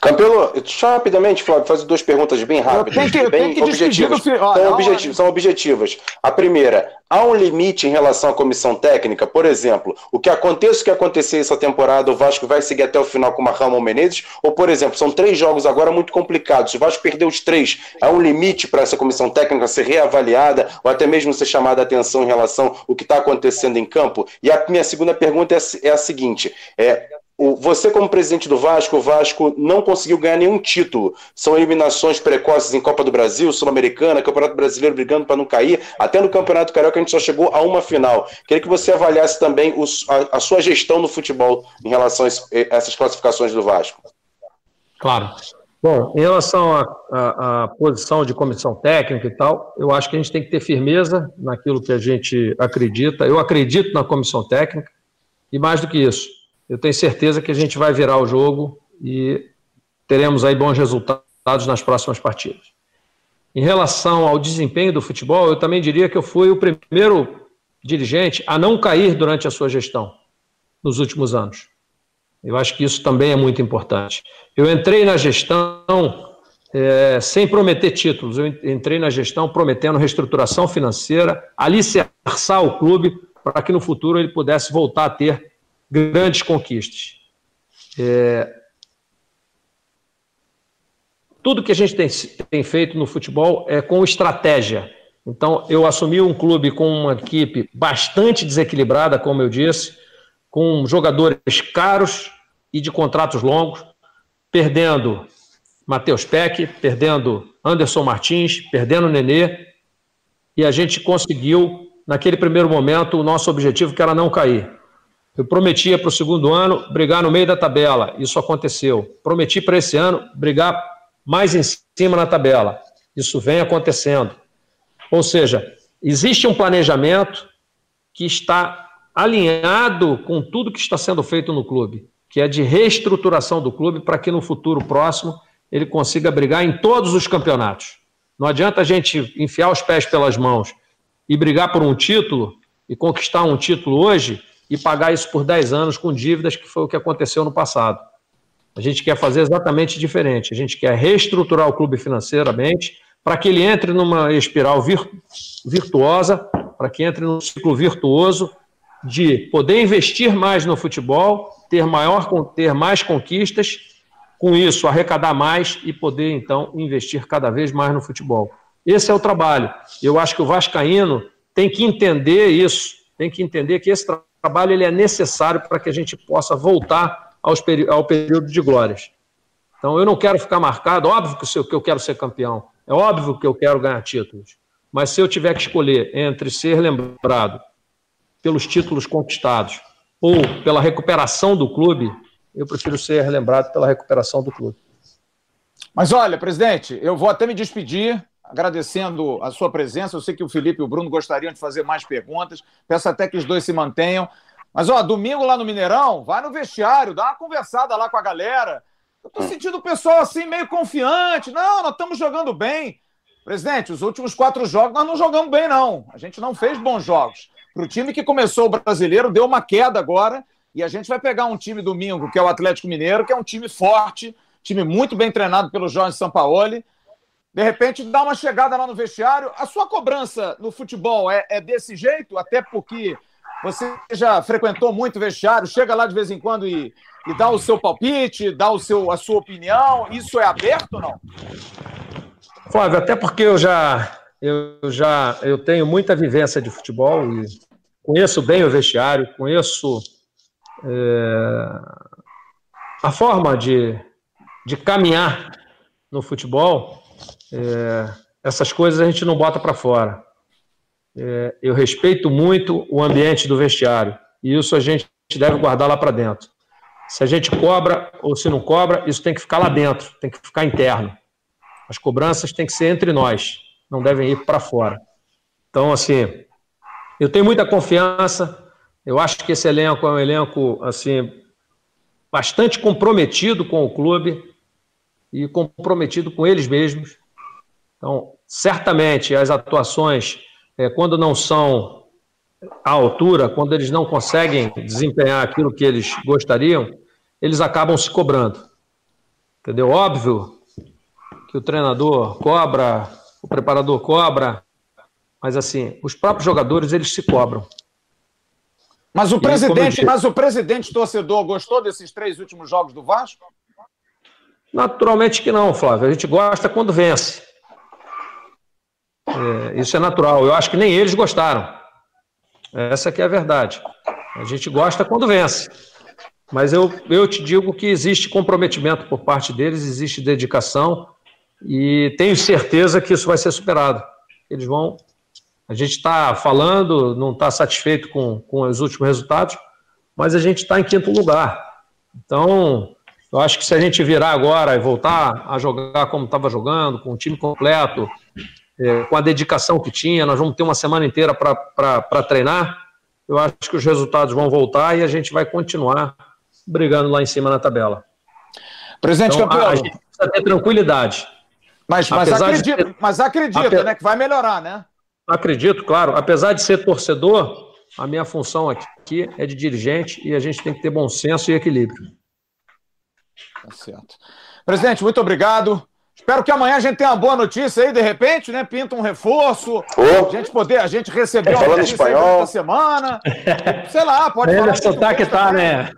Speaker 5: Campelo, só rapidamente, Flávio, fazer duas perguntas bem rápidas, que, bem objetivas. são, objetivas são objetivas. A primeira, há um limite em relação à comissão técnica? Por exemplo, o que aconteça o que acontecer essa temporada, o Vasco vai seguir até o final com uma Ramon Menezes? Ou, por exemplo, são três jogos agora muito complicados. Se o Vasco perder os três, há um limite para essa comissão técnica ser reavaliada ou até mesmo ser chamada a atenção em relação ao que está acontecendo em campo? E a minha segunda pergunta é, é a seguinte: é, você, como presidente do Vasco, o Vasco não conseguiu ganhar nenhum título. São eliminações precoces em Copa do Brasil, Sul-Americana, Campeonato Brasileiro brigando para não cair. Até no Campeonato Carioca a gente só chegou a uma final. Queria que você avaliasse também os, a, a, sua gestão no futebol em relação a, a, essas classificações do Vasco.
Speaker 2: Claro. Bom, em relação à posição de comissão técnica e tal, eu acho que a gente tem que ter firmeza naquilo que a gente acredita. Eu acredito na comissão técnica e mais do que isso eu tenho certeza que a gente vai virar o jogo e teremos aí bons resultados nas próximas partidas. Em relação ao desempenho do futebol, eu também diria que eu fui o primeiro dirigente a não cair durante a sua gestão nos últimos anos. Eu acho que isso também é muito importante. Eu entrei na gestão é, sem prometer títulos, eu entrei na gestão prometendo reestruturação financeira, alicerçar o clube para que no futuro ele pudesse voltar a ter grandes conquistas. É... Tudo que a gente tem, tem feito no futebol é com estratégia. Então, eu assumi um clube com uma equipe bastante desequilibrada, como eu disse, com jogadores caros e de contratos longos, perdendo Matheus Peck, perdendo Anderson Martins, perdendo Nenê, e a gente conseguiu, naquele primeiro momento, o nosso objetivo que era não cair. Eu prometia para o segundo ano brigar no meio da tabela, isso aconteceu. Prometi para esse ano brigar mais em cima na tabela, isso vem acontecendo. Ou seja, existe um planejamento que está alinhado com tudo que está sendo feito no clube, que é de reestruturação do clube para que no futuro próximo ele consiga brigar em todos os campeonatos. Não adianta a gente enfiar os pés pelas mãos e brigar por um título e conquistar um título hoje e pagar isso por 10 anos com dívidas, que foi o que aconteceu no passado. A gente quer fazer exatamente diferente. A gente quer reestruturar o clube financeiramente para que ele entre numa espiral virtuosa, para que entre num ciclo virtuoso de poder investir mais no futebol, ter, maior, ter mais conquistas, com isso arrecadar mais e poder então investir cada vez mais no futebol. Esse é o trabalho. Eu acho que o Vascaíno tem que entender isso, tem que entender que esse trabalho trabalho ele é necessário para que a gente possa voltar aos, ao período de glórias. Então, eu não quero ficar marcado, óbvio que eu quero ser campeão, é óbvio que eu quero ganhar títulos, mas se eu tiver que escolher entre ser lembrado pelos títulos conquistados ou pela recuperação do clube, eu prefiro ser lembrado pela recuperação do clube.
Speaker 1: Mas olha, presidente, eu vou até me despedir, agradecendo a sua presença. Eu sei que o Felipe e o Bruno gostariam de fazer mais perguntas. Peço até que os dois se mantenham. Mas, ó, domingo lá no Mineirão, vai no vestiário, dá uma conversada lá com a galera. Eu tô sentindo o pessoal assim meio confiante. Não, nós estamos jogando bem. Presidente, os últimos quatro jogos nós não jogamos bem, não. A gente não fez bons jogos. Para o time que começou o brasileiro, deu uma queda agora. E a gente vai pegar um time domingo, que é o Atlético Mineiro, que é um time forte, time muito bem treinado pelo Jorge Sampaoli. De repente, dá uma chegada lá no vestiário. A sua cobrança no futebol é, é desse jeito? Até porque você já frequentou muito o vestiário, chega lá de vez em quando e, e dá o seu palpite, dá o seu, a sua opinião. Isso é aberto ou não?
Speaker 2: Flávio, até porque eu já eu já eu tenho muita vivência de futebol e conheço bem o vestiário, conheço é, a forma de, de caminhar no futebol. É, essas coisas a gente não bota para fora. É, eu respeito muito o ambiente do vestiário e isso a gente deve guardar lá para dentro. Se a gente cobra ou se não cobra, isso tem que ficar lá dentro, tem que ficar interno. As cobranças têm que ser entre nós, não devem ir para fora. Então, assim, eu tenho muita confiança. Eu acho que esse elenco é um elenco assim bastante comprometido com o clube e comprometido com eles mesmos. Então, certamente as atuações, é, quando não são à altura, quando eles não conseguem desempenhar aquilo que eles gostariam, eles acabam se cobrando. Entendeu? Óbvio que o treinador cobra, o preparador cobra, mas assim, os próprios jogadores eles se cobram.
Speaker 1: Mas o presidente, mas o presidente torcedor gostou desses três últimos jogos do Vasco?
Speaker 2: Naturalmente que não, Flávio. A gente gosta quando vence. É, isso é natural. Eu acho que nem eles gostaram. Essa que é a verdade. A gente gosta quando vence. Mas eu, eu te digo que existe comprometimento por parte deles, existe dedicação e tenho certeza que isso vai ser superado. Eles vão. A gente está falando, não está satisfeito com, com os últimos resultados, mas a gente está em quinto lugar. Então, eu acho que se a gente virar agora e voltar a jogar como estava jogando, com o time completo, é, com a dedicação que tinha, nós vamos ter uma semana inteira para treinar. Eu acho que os resultados vão voltar e a gente vai continuar brigando lá em cima na tabela.
Speaker 1: Presidente então, campeão.
Speaker 2: A, a gente precisa ter tranquilidade.
Speaker 1: Mas, mas acredita, ser, mas acredita né, que vai melhorar, né?
Speaker 2: Acredito, claro. Apesar de ser torcedor, a minha função aqui é de dirigente e a gente tem que ter bom senso e equilíbrio.
Speaker 1: Tá certo. Presidente, muito obrigado. Espero que amanhã a gente tenha uma boa notícia aí, de repente, né? Pinta um reforço. Oh. A gente poder, a gente receber
Speaker 5: uma notícia espanhol.
Speaker 1: semana. Sei lá, pode
Speaker 2: falar. sotaque tá, né?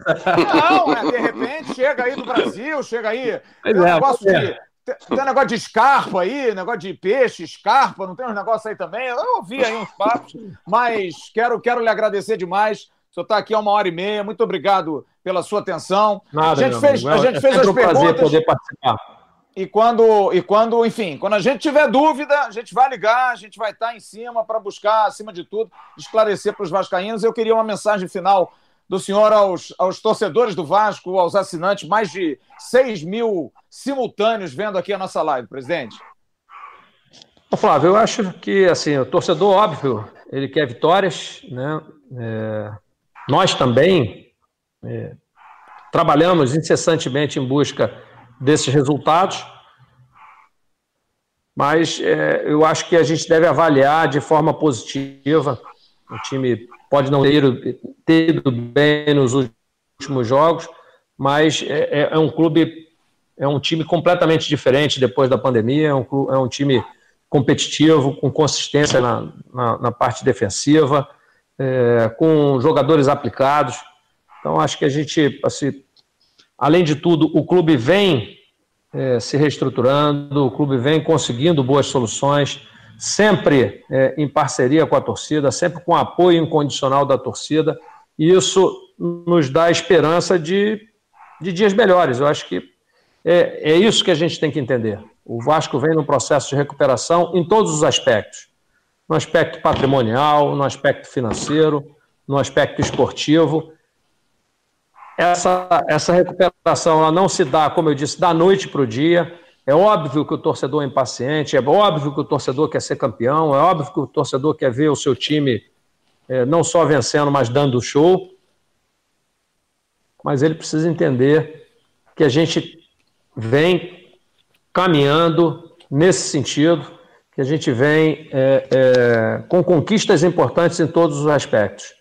Speaker 1: Não, é, de repente chega aí do Brasil, chega aí. Pois é, negócio é. de tem, tem um negócio de escarpa aí, negócio de peixe, escarpa, não tem uns negócios aí também? Eu ouvi aí uns papos, mas quero, quero lhe agradecer demais. O senhor está aqui há uma hora e meia. Muito obrigado pela sua atenção.
Speaker 2: Nada,
Speaker 1: a gente fez, a gente é fez as um perguntas. prazer poder participar. E quando, e quando, enfim, quando a gente tiver dúvida, a gente vai ligar, a gente vai estar em cima para buscar, acima de tudo, esclarecer para os vascaínos. Eu queria uma mensagem final do senhor aos, aos torcedores do Vasco, aos assinantes, mais de 6 mil simultâneos vendo aqui a nossa live, presidente?
Speaker 2: Flávio, eu acho que assim, o torcedor, óbvio, ele quer vitórias, né? É, nós também é, trabalhamos incessantemente em busca desses resultados, mas é, eu acho que a gente deve avaliar de forma positiva. O time pode não ter, ido bem nos últimos jogos, mas é, é, é, um clube, é um time completamente diferente depois da pandemia, é um, clube, é um time competitivo, com consistência na, na, na parte defensiva, é, com jogadores aplicados. Então, acho que a gente, assim, além de tudo, o clube vem é, se reestruturando, o clube vem conseguindo boas soluções, sempre é, em parceria com a torcida, sempre com apoio incondicional da torcida, e isso nos dá esperança de, de dias melhores. Eu acho que é, é isso que a gente tem que entender. O Vasco vem num processo de recuperação em todos os aspectos no aspecto patrimonial, no aspecto financeiro, no aspecto esportivo. Essa, essa recuperação ela não se dá, como eu disse, da noite para o dia. É óbvio que o torcedor é impaciente, é óbvio que o torcedor quer ser campeão, é óbvio que o torcedor quer ver o seu time é, não só vencendo, mas dando show. Mas ele precisa entender que a gente vem caminhando nesse sentido, que a gente vem é, é, com conquistas importantes em todos os aspectos.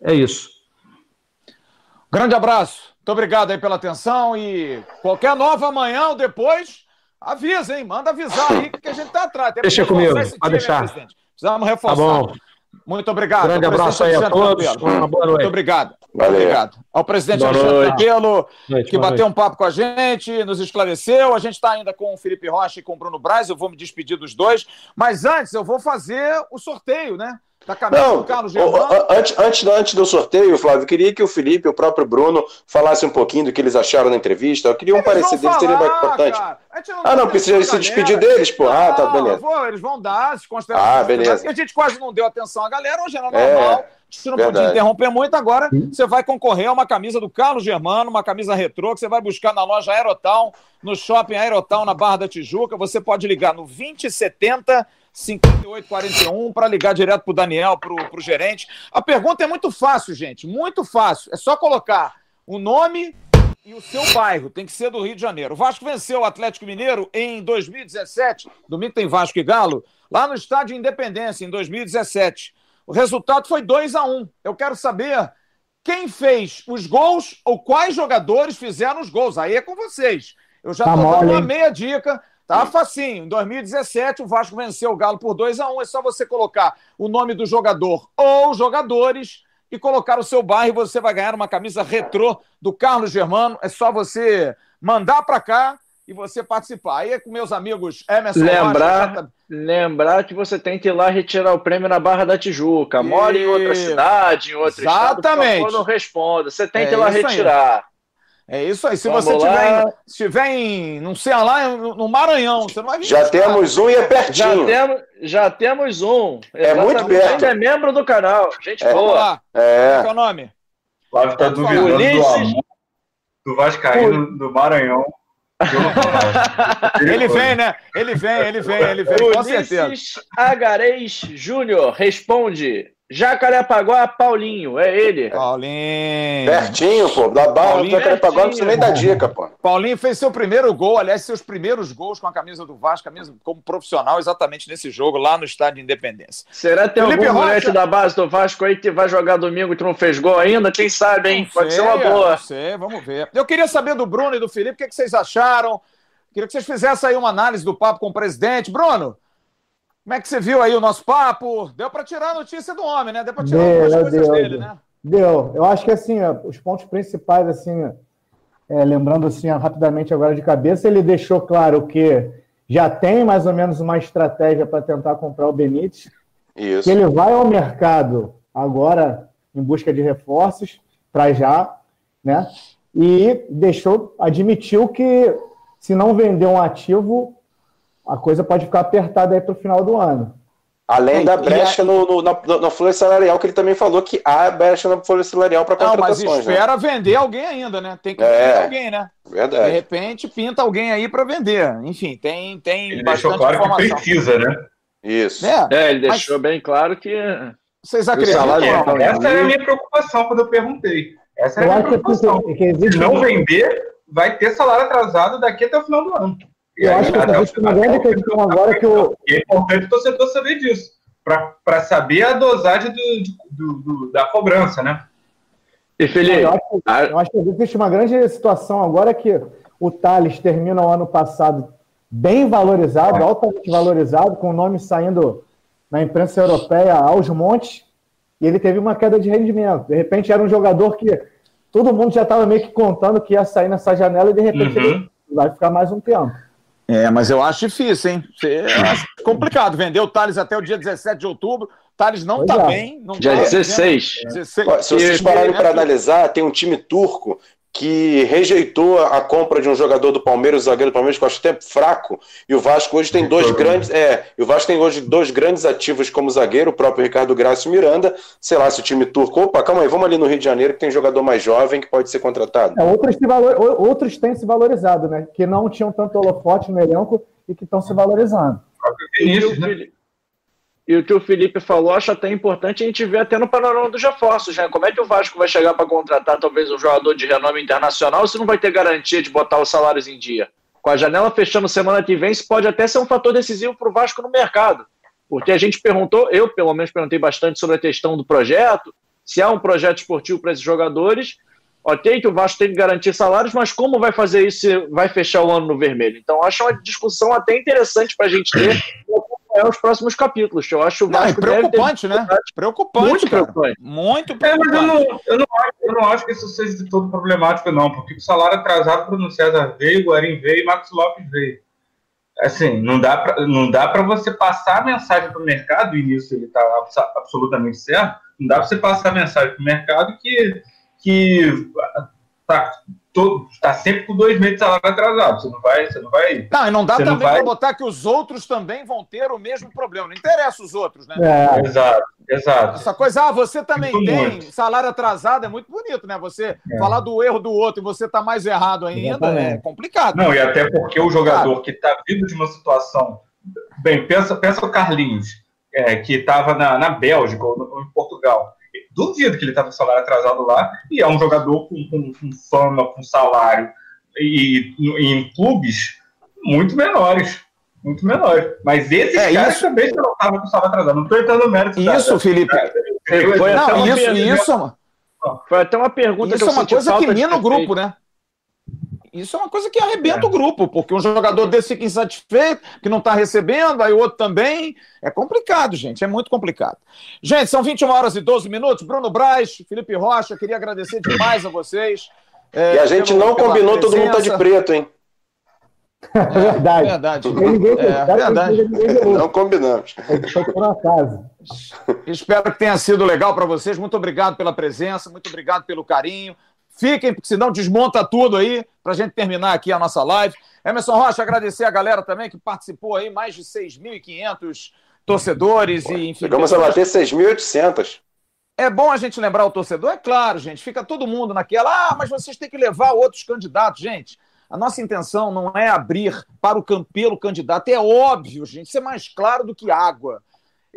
Speaker 2: É isso.
Speaker 1: Grande abraço. Muito obrigado aí pela atenção e qualquer nova amanhã ou depois, avisa, hein? Manda avisar aí que a gente tá atrás. Tem
Speaker 2: Deixa comigo, pode deixar. Presidente.
Speaker 1: Precisamos reforçar. Tá bom. Muito obrigado.
Speaker 2: Grande abraço aí a todos.
Speaker 1: Uma boa noite. Muito obrigado. Valeu. Obrigado. Ao presidente boa Alexandre Campelo, que bateu noite. um papo com a gente, nos esclareceu. A gente está ainda com o Felipe Rocha e com o Bruno Braz. Eu vou me despedir dos dois. Mas antes, eu vou fazer o sorteio, né?
Speaker 5: Da camisa não, do Carlos Germano. Antes, antes, antes do sorteio, Flávio, eu queria que o Felipe e o próprio Bruno falassem um pouquinho do que eles acharam na entrevista. Eu queria um eles parecer deles, seria mais importante. Não ah, não, precisa se despedir deles, pô. Ah, tá, beleza.
Speaker 1: Vou, eles vão dar as considerações.
Speaker 5: Ah, beleza.
Speaker 1: a gente quase não deu atenção à galera, hoje era é normal. É. Você não Verdade. podia interromper muito, agora você vai concorrer a uma camisa do Carlos Germano, uma camisa retrô, que você vai buscar na loja Aerotown, no shopping Aerotown, na Barra da Tijuca. Você pode ligar no 2070 5841 para ligar direto para o Daniel, para o gerente. A pergunta é muito fácil, gente, muito fácil. É só colocar o nome e o seu bairro. Tem que ser do Rio de Janeiro. O Vasco venceu o Atlético Mineiro em 2017. Domingo tem Vasco e Galo, lá no Estádio Independência, em 2017. O resultado foi 2 a 1 Eu quero saber quem fez os gols ou quais jogadores fizeram os gols. Aí é com vocês. Eu já tá dando uma meia dica. Tá facinho. Em 2017, o Vasco venceu o Galo por 2 a 1 É só você colocar o nome do jogador ou jogadores e colocar o seu bairro e você vai ganhar uma camisa retrô do Carlos Germano. É só você mandar para cá e você participar. Aí é com meus amigos Emerson
Speaker 6: Lembrar, Rocha, lembrar que você tem que ir lá retirar o prêmio na Barra da Tijuca. Mora em outra cidade, em outro
Speaker 1: Exatamente. estado,
Speaker 6: favor, não responda. Você tem é que ir lá retirar. Aí.
Speaker 1: É isso aí. Se Vamos você tiver em, estiver em, não sei lá, no Maranhão, você não vai vir.
Speaker 5: Já temos um e é pertinho.
Speaker 6: Já temos, já temos um.
Speaker 5: É muito perto. A
Speaker 6: gente é membro do canal. Gente é. boa. Lá.
Speaker 5: É.
Speaker 1: Qual é o nome?
Speaker 4: Flávio está duvidando Ulisses... do amor do Vascaíno do Maranhão.
Speaker 1: ele vem, né? Ele vem, ele vem, ele vem, com certeza.
Speaker 6: Agarês Júnior responde: Jacarepaguá, Paulinho, é ele.
Speaker 1: Paulinho.
Speaker 5: Pertinho, pô. Da barra do Jacarepaguá não precisa nem dar dica, pô.
Speaker 1: Paulinho fez seu primeiro gol, aliás, seus primeiros gols com a camisa do Vasco, camisa como profissional, exatamente nesse jogo, lá no Estádio de Independência.
Speaker 6: Será que tem Felipe algum moleque da base do Vasco aí que vai jogar domingo e tu não fez gol ainda? Quem sabe, hein? Pode ser uma boa.
Speaker 1: Não sei, vamos ver. Eu queria saber do Bruno e do Felipe, o que, é que vocês acharam? Queria que vocês fizessem aí uma análise do papo com o presidente. Bruno, como é que você viu aí o nosso papo? Deu para tirar a notícia do homem, né? Deu para tirar deu, algumas coisas deu, dele, deu. né?
Speaker 3: Deu. Eu acho que assim, os pontos principais, assim, é, lembrando assim rapidamente agora de cabeça, ele deixou claro que já tem mais ou menos uma estratégia para tentar comprar o Benítez. Isso. Que ele vai ao mercado agora em busca de reforços para já, né? E deixou, admitiu que se não vender um ativo, a coisa pode ficar apertada aí para o final do ano.
Speaker 5: Além da brecha no, no, na, na folha salarial, que ele também falou que há brecha na folha salarial para contratações.
Speaker 1: Não, mas né? espera né? vender alguém ainda, né? Tem que é, vender alguém, né?
Speaker 5: Verdade.
Speaker 1: De repente, pinta alguém aí para vender. Enfim, tem, tem
Speaker 4: ele bastante deixou claro informação. que precisa, né?
Speaker 5: Isso.
Speaker 6: É, é ele deixou mas... bem claro que...
Speaker 1: Vocês acreditam?
Speaker 4: É, essa é a minha preocupação quando eu perguntei. Essa é a minha preocupação. Que Se não vender, vai ter salário atrasado daqui até o final do ano.
Speaker 3: Eu acho que existe uma grande questão agora que o.
Speaker 4: É importante o torcedor saber disso, para saber a dosagem do, do, do, da cobrança, né?
Speaker 3: E Felipe. Eu acho, eu acho que existe uma grande situação agora que o Thales termina o ano passado bem valorizado, é. altamente valorizado, com o nome saindo na imprensa europeia aos montes, e ele teve uma queda de rendimento. De repente era um jogador que todo mundo já estava meio que contando que ia sair nessa janela e de repente uhum. ele vai ficar mais um tempo.
Speaker 1: É, mas eu acho difícil, hein? Eu acho complicado. Vender o Thales até o dia 17 de outubro. O Thales não está bem. Não
Speaker 6: dia
Speaker 1: tá
Speaker 6: 16.
Speaker 5: 16. Se vocês pararem para analisar, tem um time turco que rejeitou a compra de um jogador do Palmeiras, o zagueiro do Palmeiras, que eu acho até fraco, e o Vasco hoje tem dois grandes, é, o Vasco tem hoje dois grandes ativos como zagueiro, o próprio Ricardo Graça e Miranda, sei lá se o time turco, opa, calma aí, vamos ali no Rio de Janeiro que tem jogador mais jovem que pode ser contratado.
Speaker 3: É, outros, valor, outros têm se valorizado, né, que não tinham tanto holofote no elenco e que estão se valorizando.
Speaker 6: Vinícius, né? E o que o Felipe falou, acho até importante a gente ver até no panorama dos reforços, né? Como é que o Vasco vai chegar para contratar talvez um jogador de renome internacional se não vai ter garantia de botar os salários em dia? Com a janela fechando semana que vem, isso pode até ser um fator decisivo para o Vasco no mercado. Porque a gente perguntou, eu pelo menos perguntei bastante sobre a questão do projeto, se há um projeto esportivo para esses jogadores, ok que o Vasco tem que garantir salários, mas como vai fazer isso se vai fechar o ano no vermelho? Então, acho uma discussão até interessante para a gente ter os próximos capítulos. Eu acho o Vasco
Speaker 1: não, é preocupante, né? Preocupante. Muito cara. preocupante. Muito preocupante. É,
Speaker 4: mas eu não, eu, não acho, eu não acho que isso seja de todo problemático, não, porque o salário atrasado Bruno César veio, Guarim veio e Max Lopes veio. Assim, não dá pra, não dá para você passar a mensagem para o mercado, e nisso ele está absolutamente certo, não dá para você passar a mensagem para o mercado que que tá, todo, tá sempre com dois meses de salário atrasado. Você não vai. Você não, vai,
Speaker 1: não, e não dá também vai... para botar que os outros também vão ter o mesmo problema. Não interessa os outros, né?
Speaker 4: É. Exato, exato.
Speaker 1: Essa coisa, ah, você também Muito tem muito. salário atrasado, é muito bonito, né? Você é. falar do erro do outro e você tá mais errado ainda, é complicado.
Speaker 4: Não, e até porque o jogador que tá vindo de uma situação. Bem, pensa, pensa o Carlinhos, é, que estava na, na Bélgica ou em Portugal duvido que ele está com salário atrasado lá, e é um jogador com, com, com fama, com salário, e, e, em clubes muito menores. Muito menores. Mas esses é, caras isso... também não estavam com salário atrasado. Não estou entrando no mérito.
Speaker 1: Isso, da, Felipe. foi não, isso, isso,
Speaker 6: foi até uma pergunta
Speaker 1: isso
Speaker 6: que
Speaker 1: é uma coisa que mina o grupo, né? Isso é uma coisa que arrebenta é. o grupo, porque um jogador desse fica insatisfeito, que não está recebendo, aí o outro também. É complicado, gente, é muito complicado. Gente, são 21 horas e 12 minutos. Bruno Braz, Felipe Rocha, queria agradecer demais a vocês.
Speaker 5: É, e a gente não combinou, presença. todo mundo tá de preto, hein?
Speaker 3: É, verdade.
Speaker 1: Verdade. Ninguém, é, verdade.
Speaker 5: Não combinamos.
Speaker 3: Foi por acaso.
Speaker 1: Espero que tenha sido legal para vocês. Muito obrigado pela presença, muito obrigado pelo carinho. Fiquem, porque senão desmonta tudo aí, para a gente terminar aqui a nossa live. Emerson Rocha, agradecer a galera também que participou aí, mais de 6.500 torcedores e enfim.
Speaker 5: Chegamos a bater 6.800.
Speaker 1: É bom a gente lembrar o torcedor, é claro, gente. Fica todo mundo naquela, ah, mas vocês têm que levar outros candidatos, gente. A nossa intenção não é abrir para o campelo candidato, é óbvio, gente, ser mais claro do que água.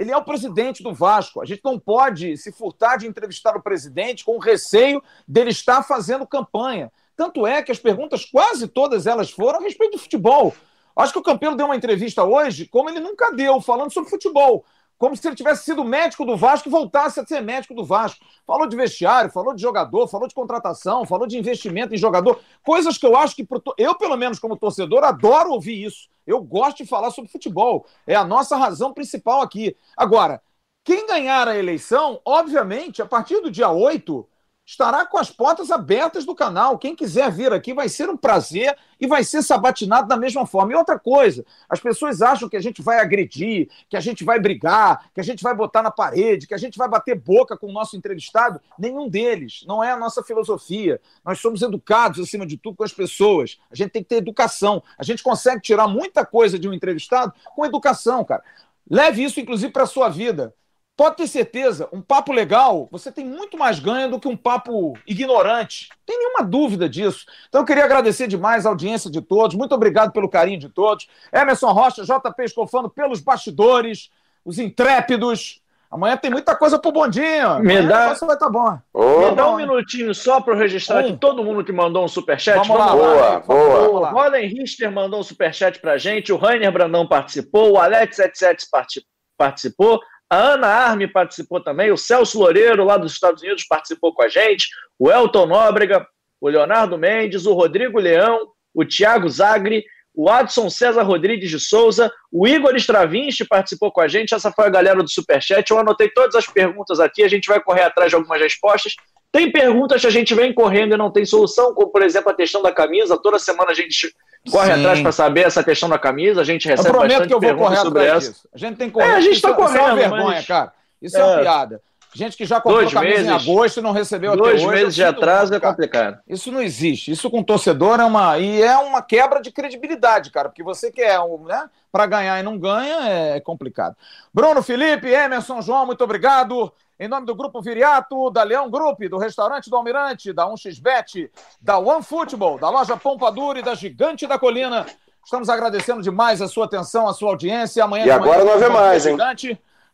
Speaker 1: Ele é o presidente do Vasco. A gente não pode se furtar de entrevistar o presidente com receio dele estar fazendo campanha. Tanto é que as perguntas, quase todas elas foram a respeito do futebol. Acho que o Campelo deu uma entrevista hoje, como ele nunca deu, falando sobre futebol como se ele tivesse sido médico do Vasco e voltasse a ser médico do Vasco. Falou de vestiário, falou de jogador, falou de contratação, falou de investimento em jogador, coisas que eu acho que eu, pelo menos como torcedor, adoro ouvir isso. Eu gosto de falar sobre futebol. É a nossa razão principal aqui. Agora, quem ganhar a eleição, obviamente, a partir do dia 8, estará com as portas abertas do canal. Quem quiser vir aqui vai ser um prazer e vai ser sabatinado da mesma forma. E outra coisa, as pessoas acham que a gente vai agredir, que a gente vai brigar, que a gente vai botar na parede, que a gente vai bater boca com o nosso entrevistado. Nenhum deles. Não é a nossa filosofia. Nós somos educados, acima de tudo, com as pessoas. A gente tem que ter educação. A gente consegue tirar muita coisa de um entrevistado com educação, cara. Leve isso, inclusive, para a sua vida pode ter certeza, um papo legal, você tem muito mais ganho do que um papo ignorante. Não tem nenhuma dúvida disso. Então eu queria agradecer demais a audiência de todos. Muito obrigado pelo carinho de todos. Emerson Rocha, JP Escofano pelos bastidores, os intrépidos. Amanhã tem muita coisa pro bondinho.
Speaker 6: Me dá...
Speaker 1: vai estar tá bom.
Speaker 6: Oh, Me dá um minutinho só para registrar um. aqui todo mundo que mandou um superchat.
Speaker 5: Vamos, Vamos lá, boa, boa.
Speaker 6: O Roland Richter mandou um superchat pra gente, o Rainer Brandão participou, o Alex77 participou, a Ana Arme participou também, o Celso Loureiro, lá dos Estados Unidos, participou com a gente, o Elton Nóbrega, o Leonardo Mendes, o Rodrigo Leão, o Tiago Zagre, o Adson César Rodrigues de Souza, o Igor Stravinski participou com a gente, essa foi a galera do Superchat. Eu anotei todas as perguntas aqui, a gente vai correr atrás de algumas respostas. Tem perguntas que a gente vem correndo e não tem solução, como por exemplo a questão da camisa. Toda semana a gente corre Sim. atrás para saber essa questão da camisa. A gente recebe eu prometo que eu vou correr sobre essa. Disso.
Speaker 1: A gente tem que correr. É, a gente está correndo. Isso é uma vergonha, mas... cara. Isso é, é uma piada. Gente que já comprou Dois camisa meses, em agosto e não recebeu
Speaker 6: até hoje. Dois meses de atraso é complicado.
Speaker 1: Isso não existe. Isso com torcedor é uma. E é uma quebra de credibilidade, cara. Porque você quer, né? Para ganhar e não ganha, é complicado. Bruno, Felipe, Emerson, João, muito obrigado. Em nome do Grupo Viriato, da Leão Group, do Restaurante do Almirante, da 1xBet, da One Football, da Loja Pompadura e da Gigante da Colina. Estamos agradecendo demais a sua atenção, a sua audiência. Amanhã
Speaker 5: e agora não vê mais, hein?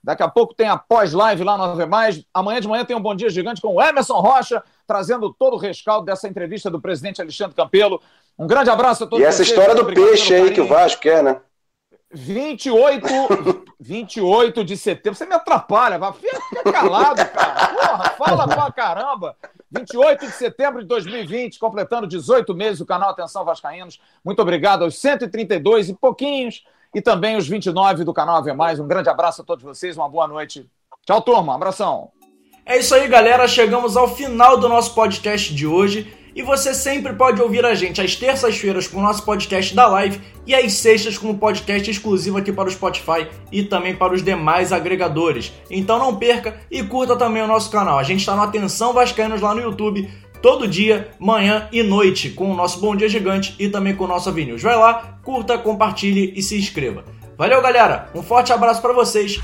Speaker 1: Daqui a pouco tem a pós-live lá no Ave Mais. Amanhã de manhã tem um Bom Dia Gigante com o Emerson Rocha, trazendo todo o rescaldo dessa entrevista do presidente Alexandre Campelo. Um grande abraço a todos.
Speaker 5: E essa vocês. história do peixe aí que o Vasco quer, né?
Speaker 1: 28, 28 de setembro. Você me atrapalha, vai. Fica calado, cara. Porra, fala pra caramba. 28 de setembro de 2020, completando 18 meses o canal Atenção Vascaínos. Muito obrigado aos 132 e pouquinhos e também os 29 do canal Ave Mais. Um grande abraço a todos vocês, uma boa noite. Tchau, turma. Um abração.
Speaker 6: É isso aí, galera. Chegamos ao final do nosso podcast de hoje. E você sempre pode ouvir a gente às terças-feiras com o nosso podcast da live e às sextas com o podcast exclusivo aqui para o Spotify e também para os demais agregadores. Então não perca e curta também o nosso canal. A gente está no Atenção Vascaínos lá no YouTube todo dia, manhã e noite, com o nosso Bom Dia Gigante e também com o nosso Avenue. Vai lá, curta, compartilhe e se inscreva. Valeu, galera. Um forte abraço para vocês.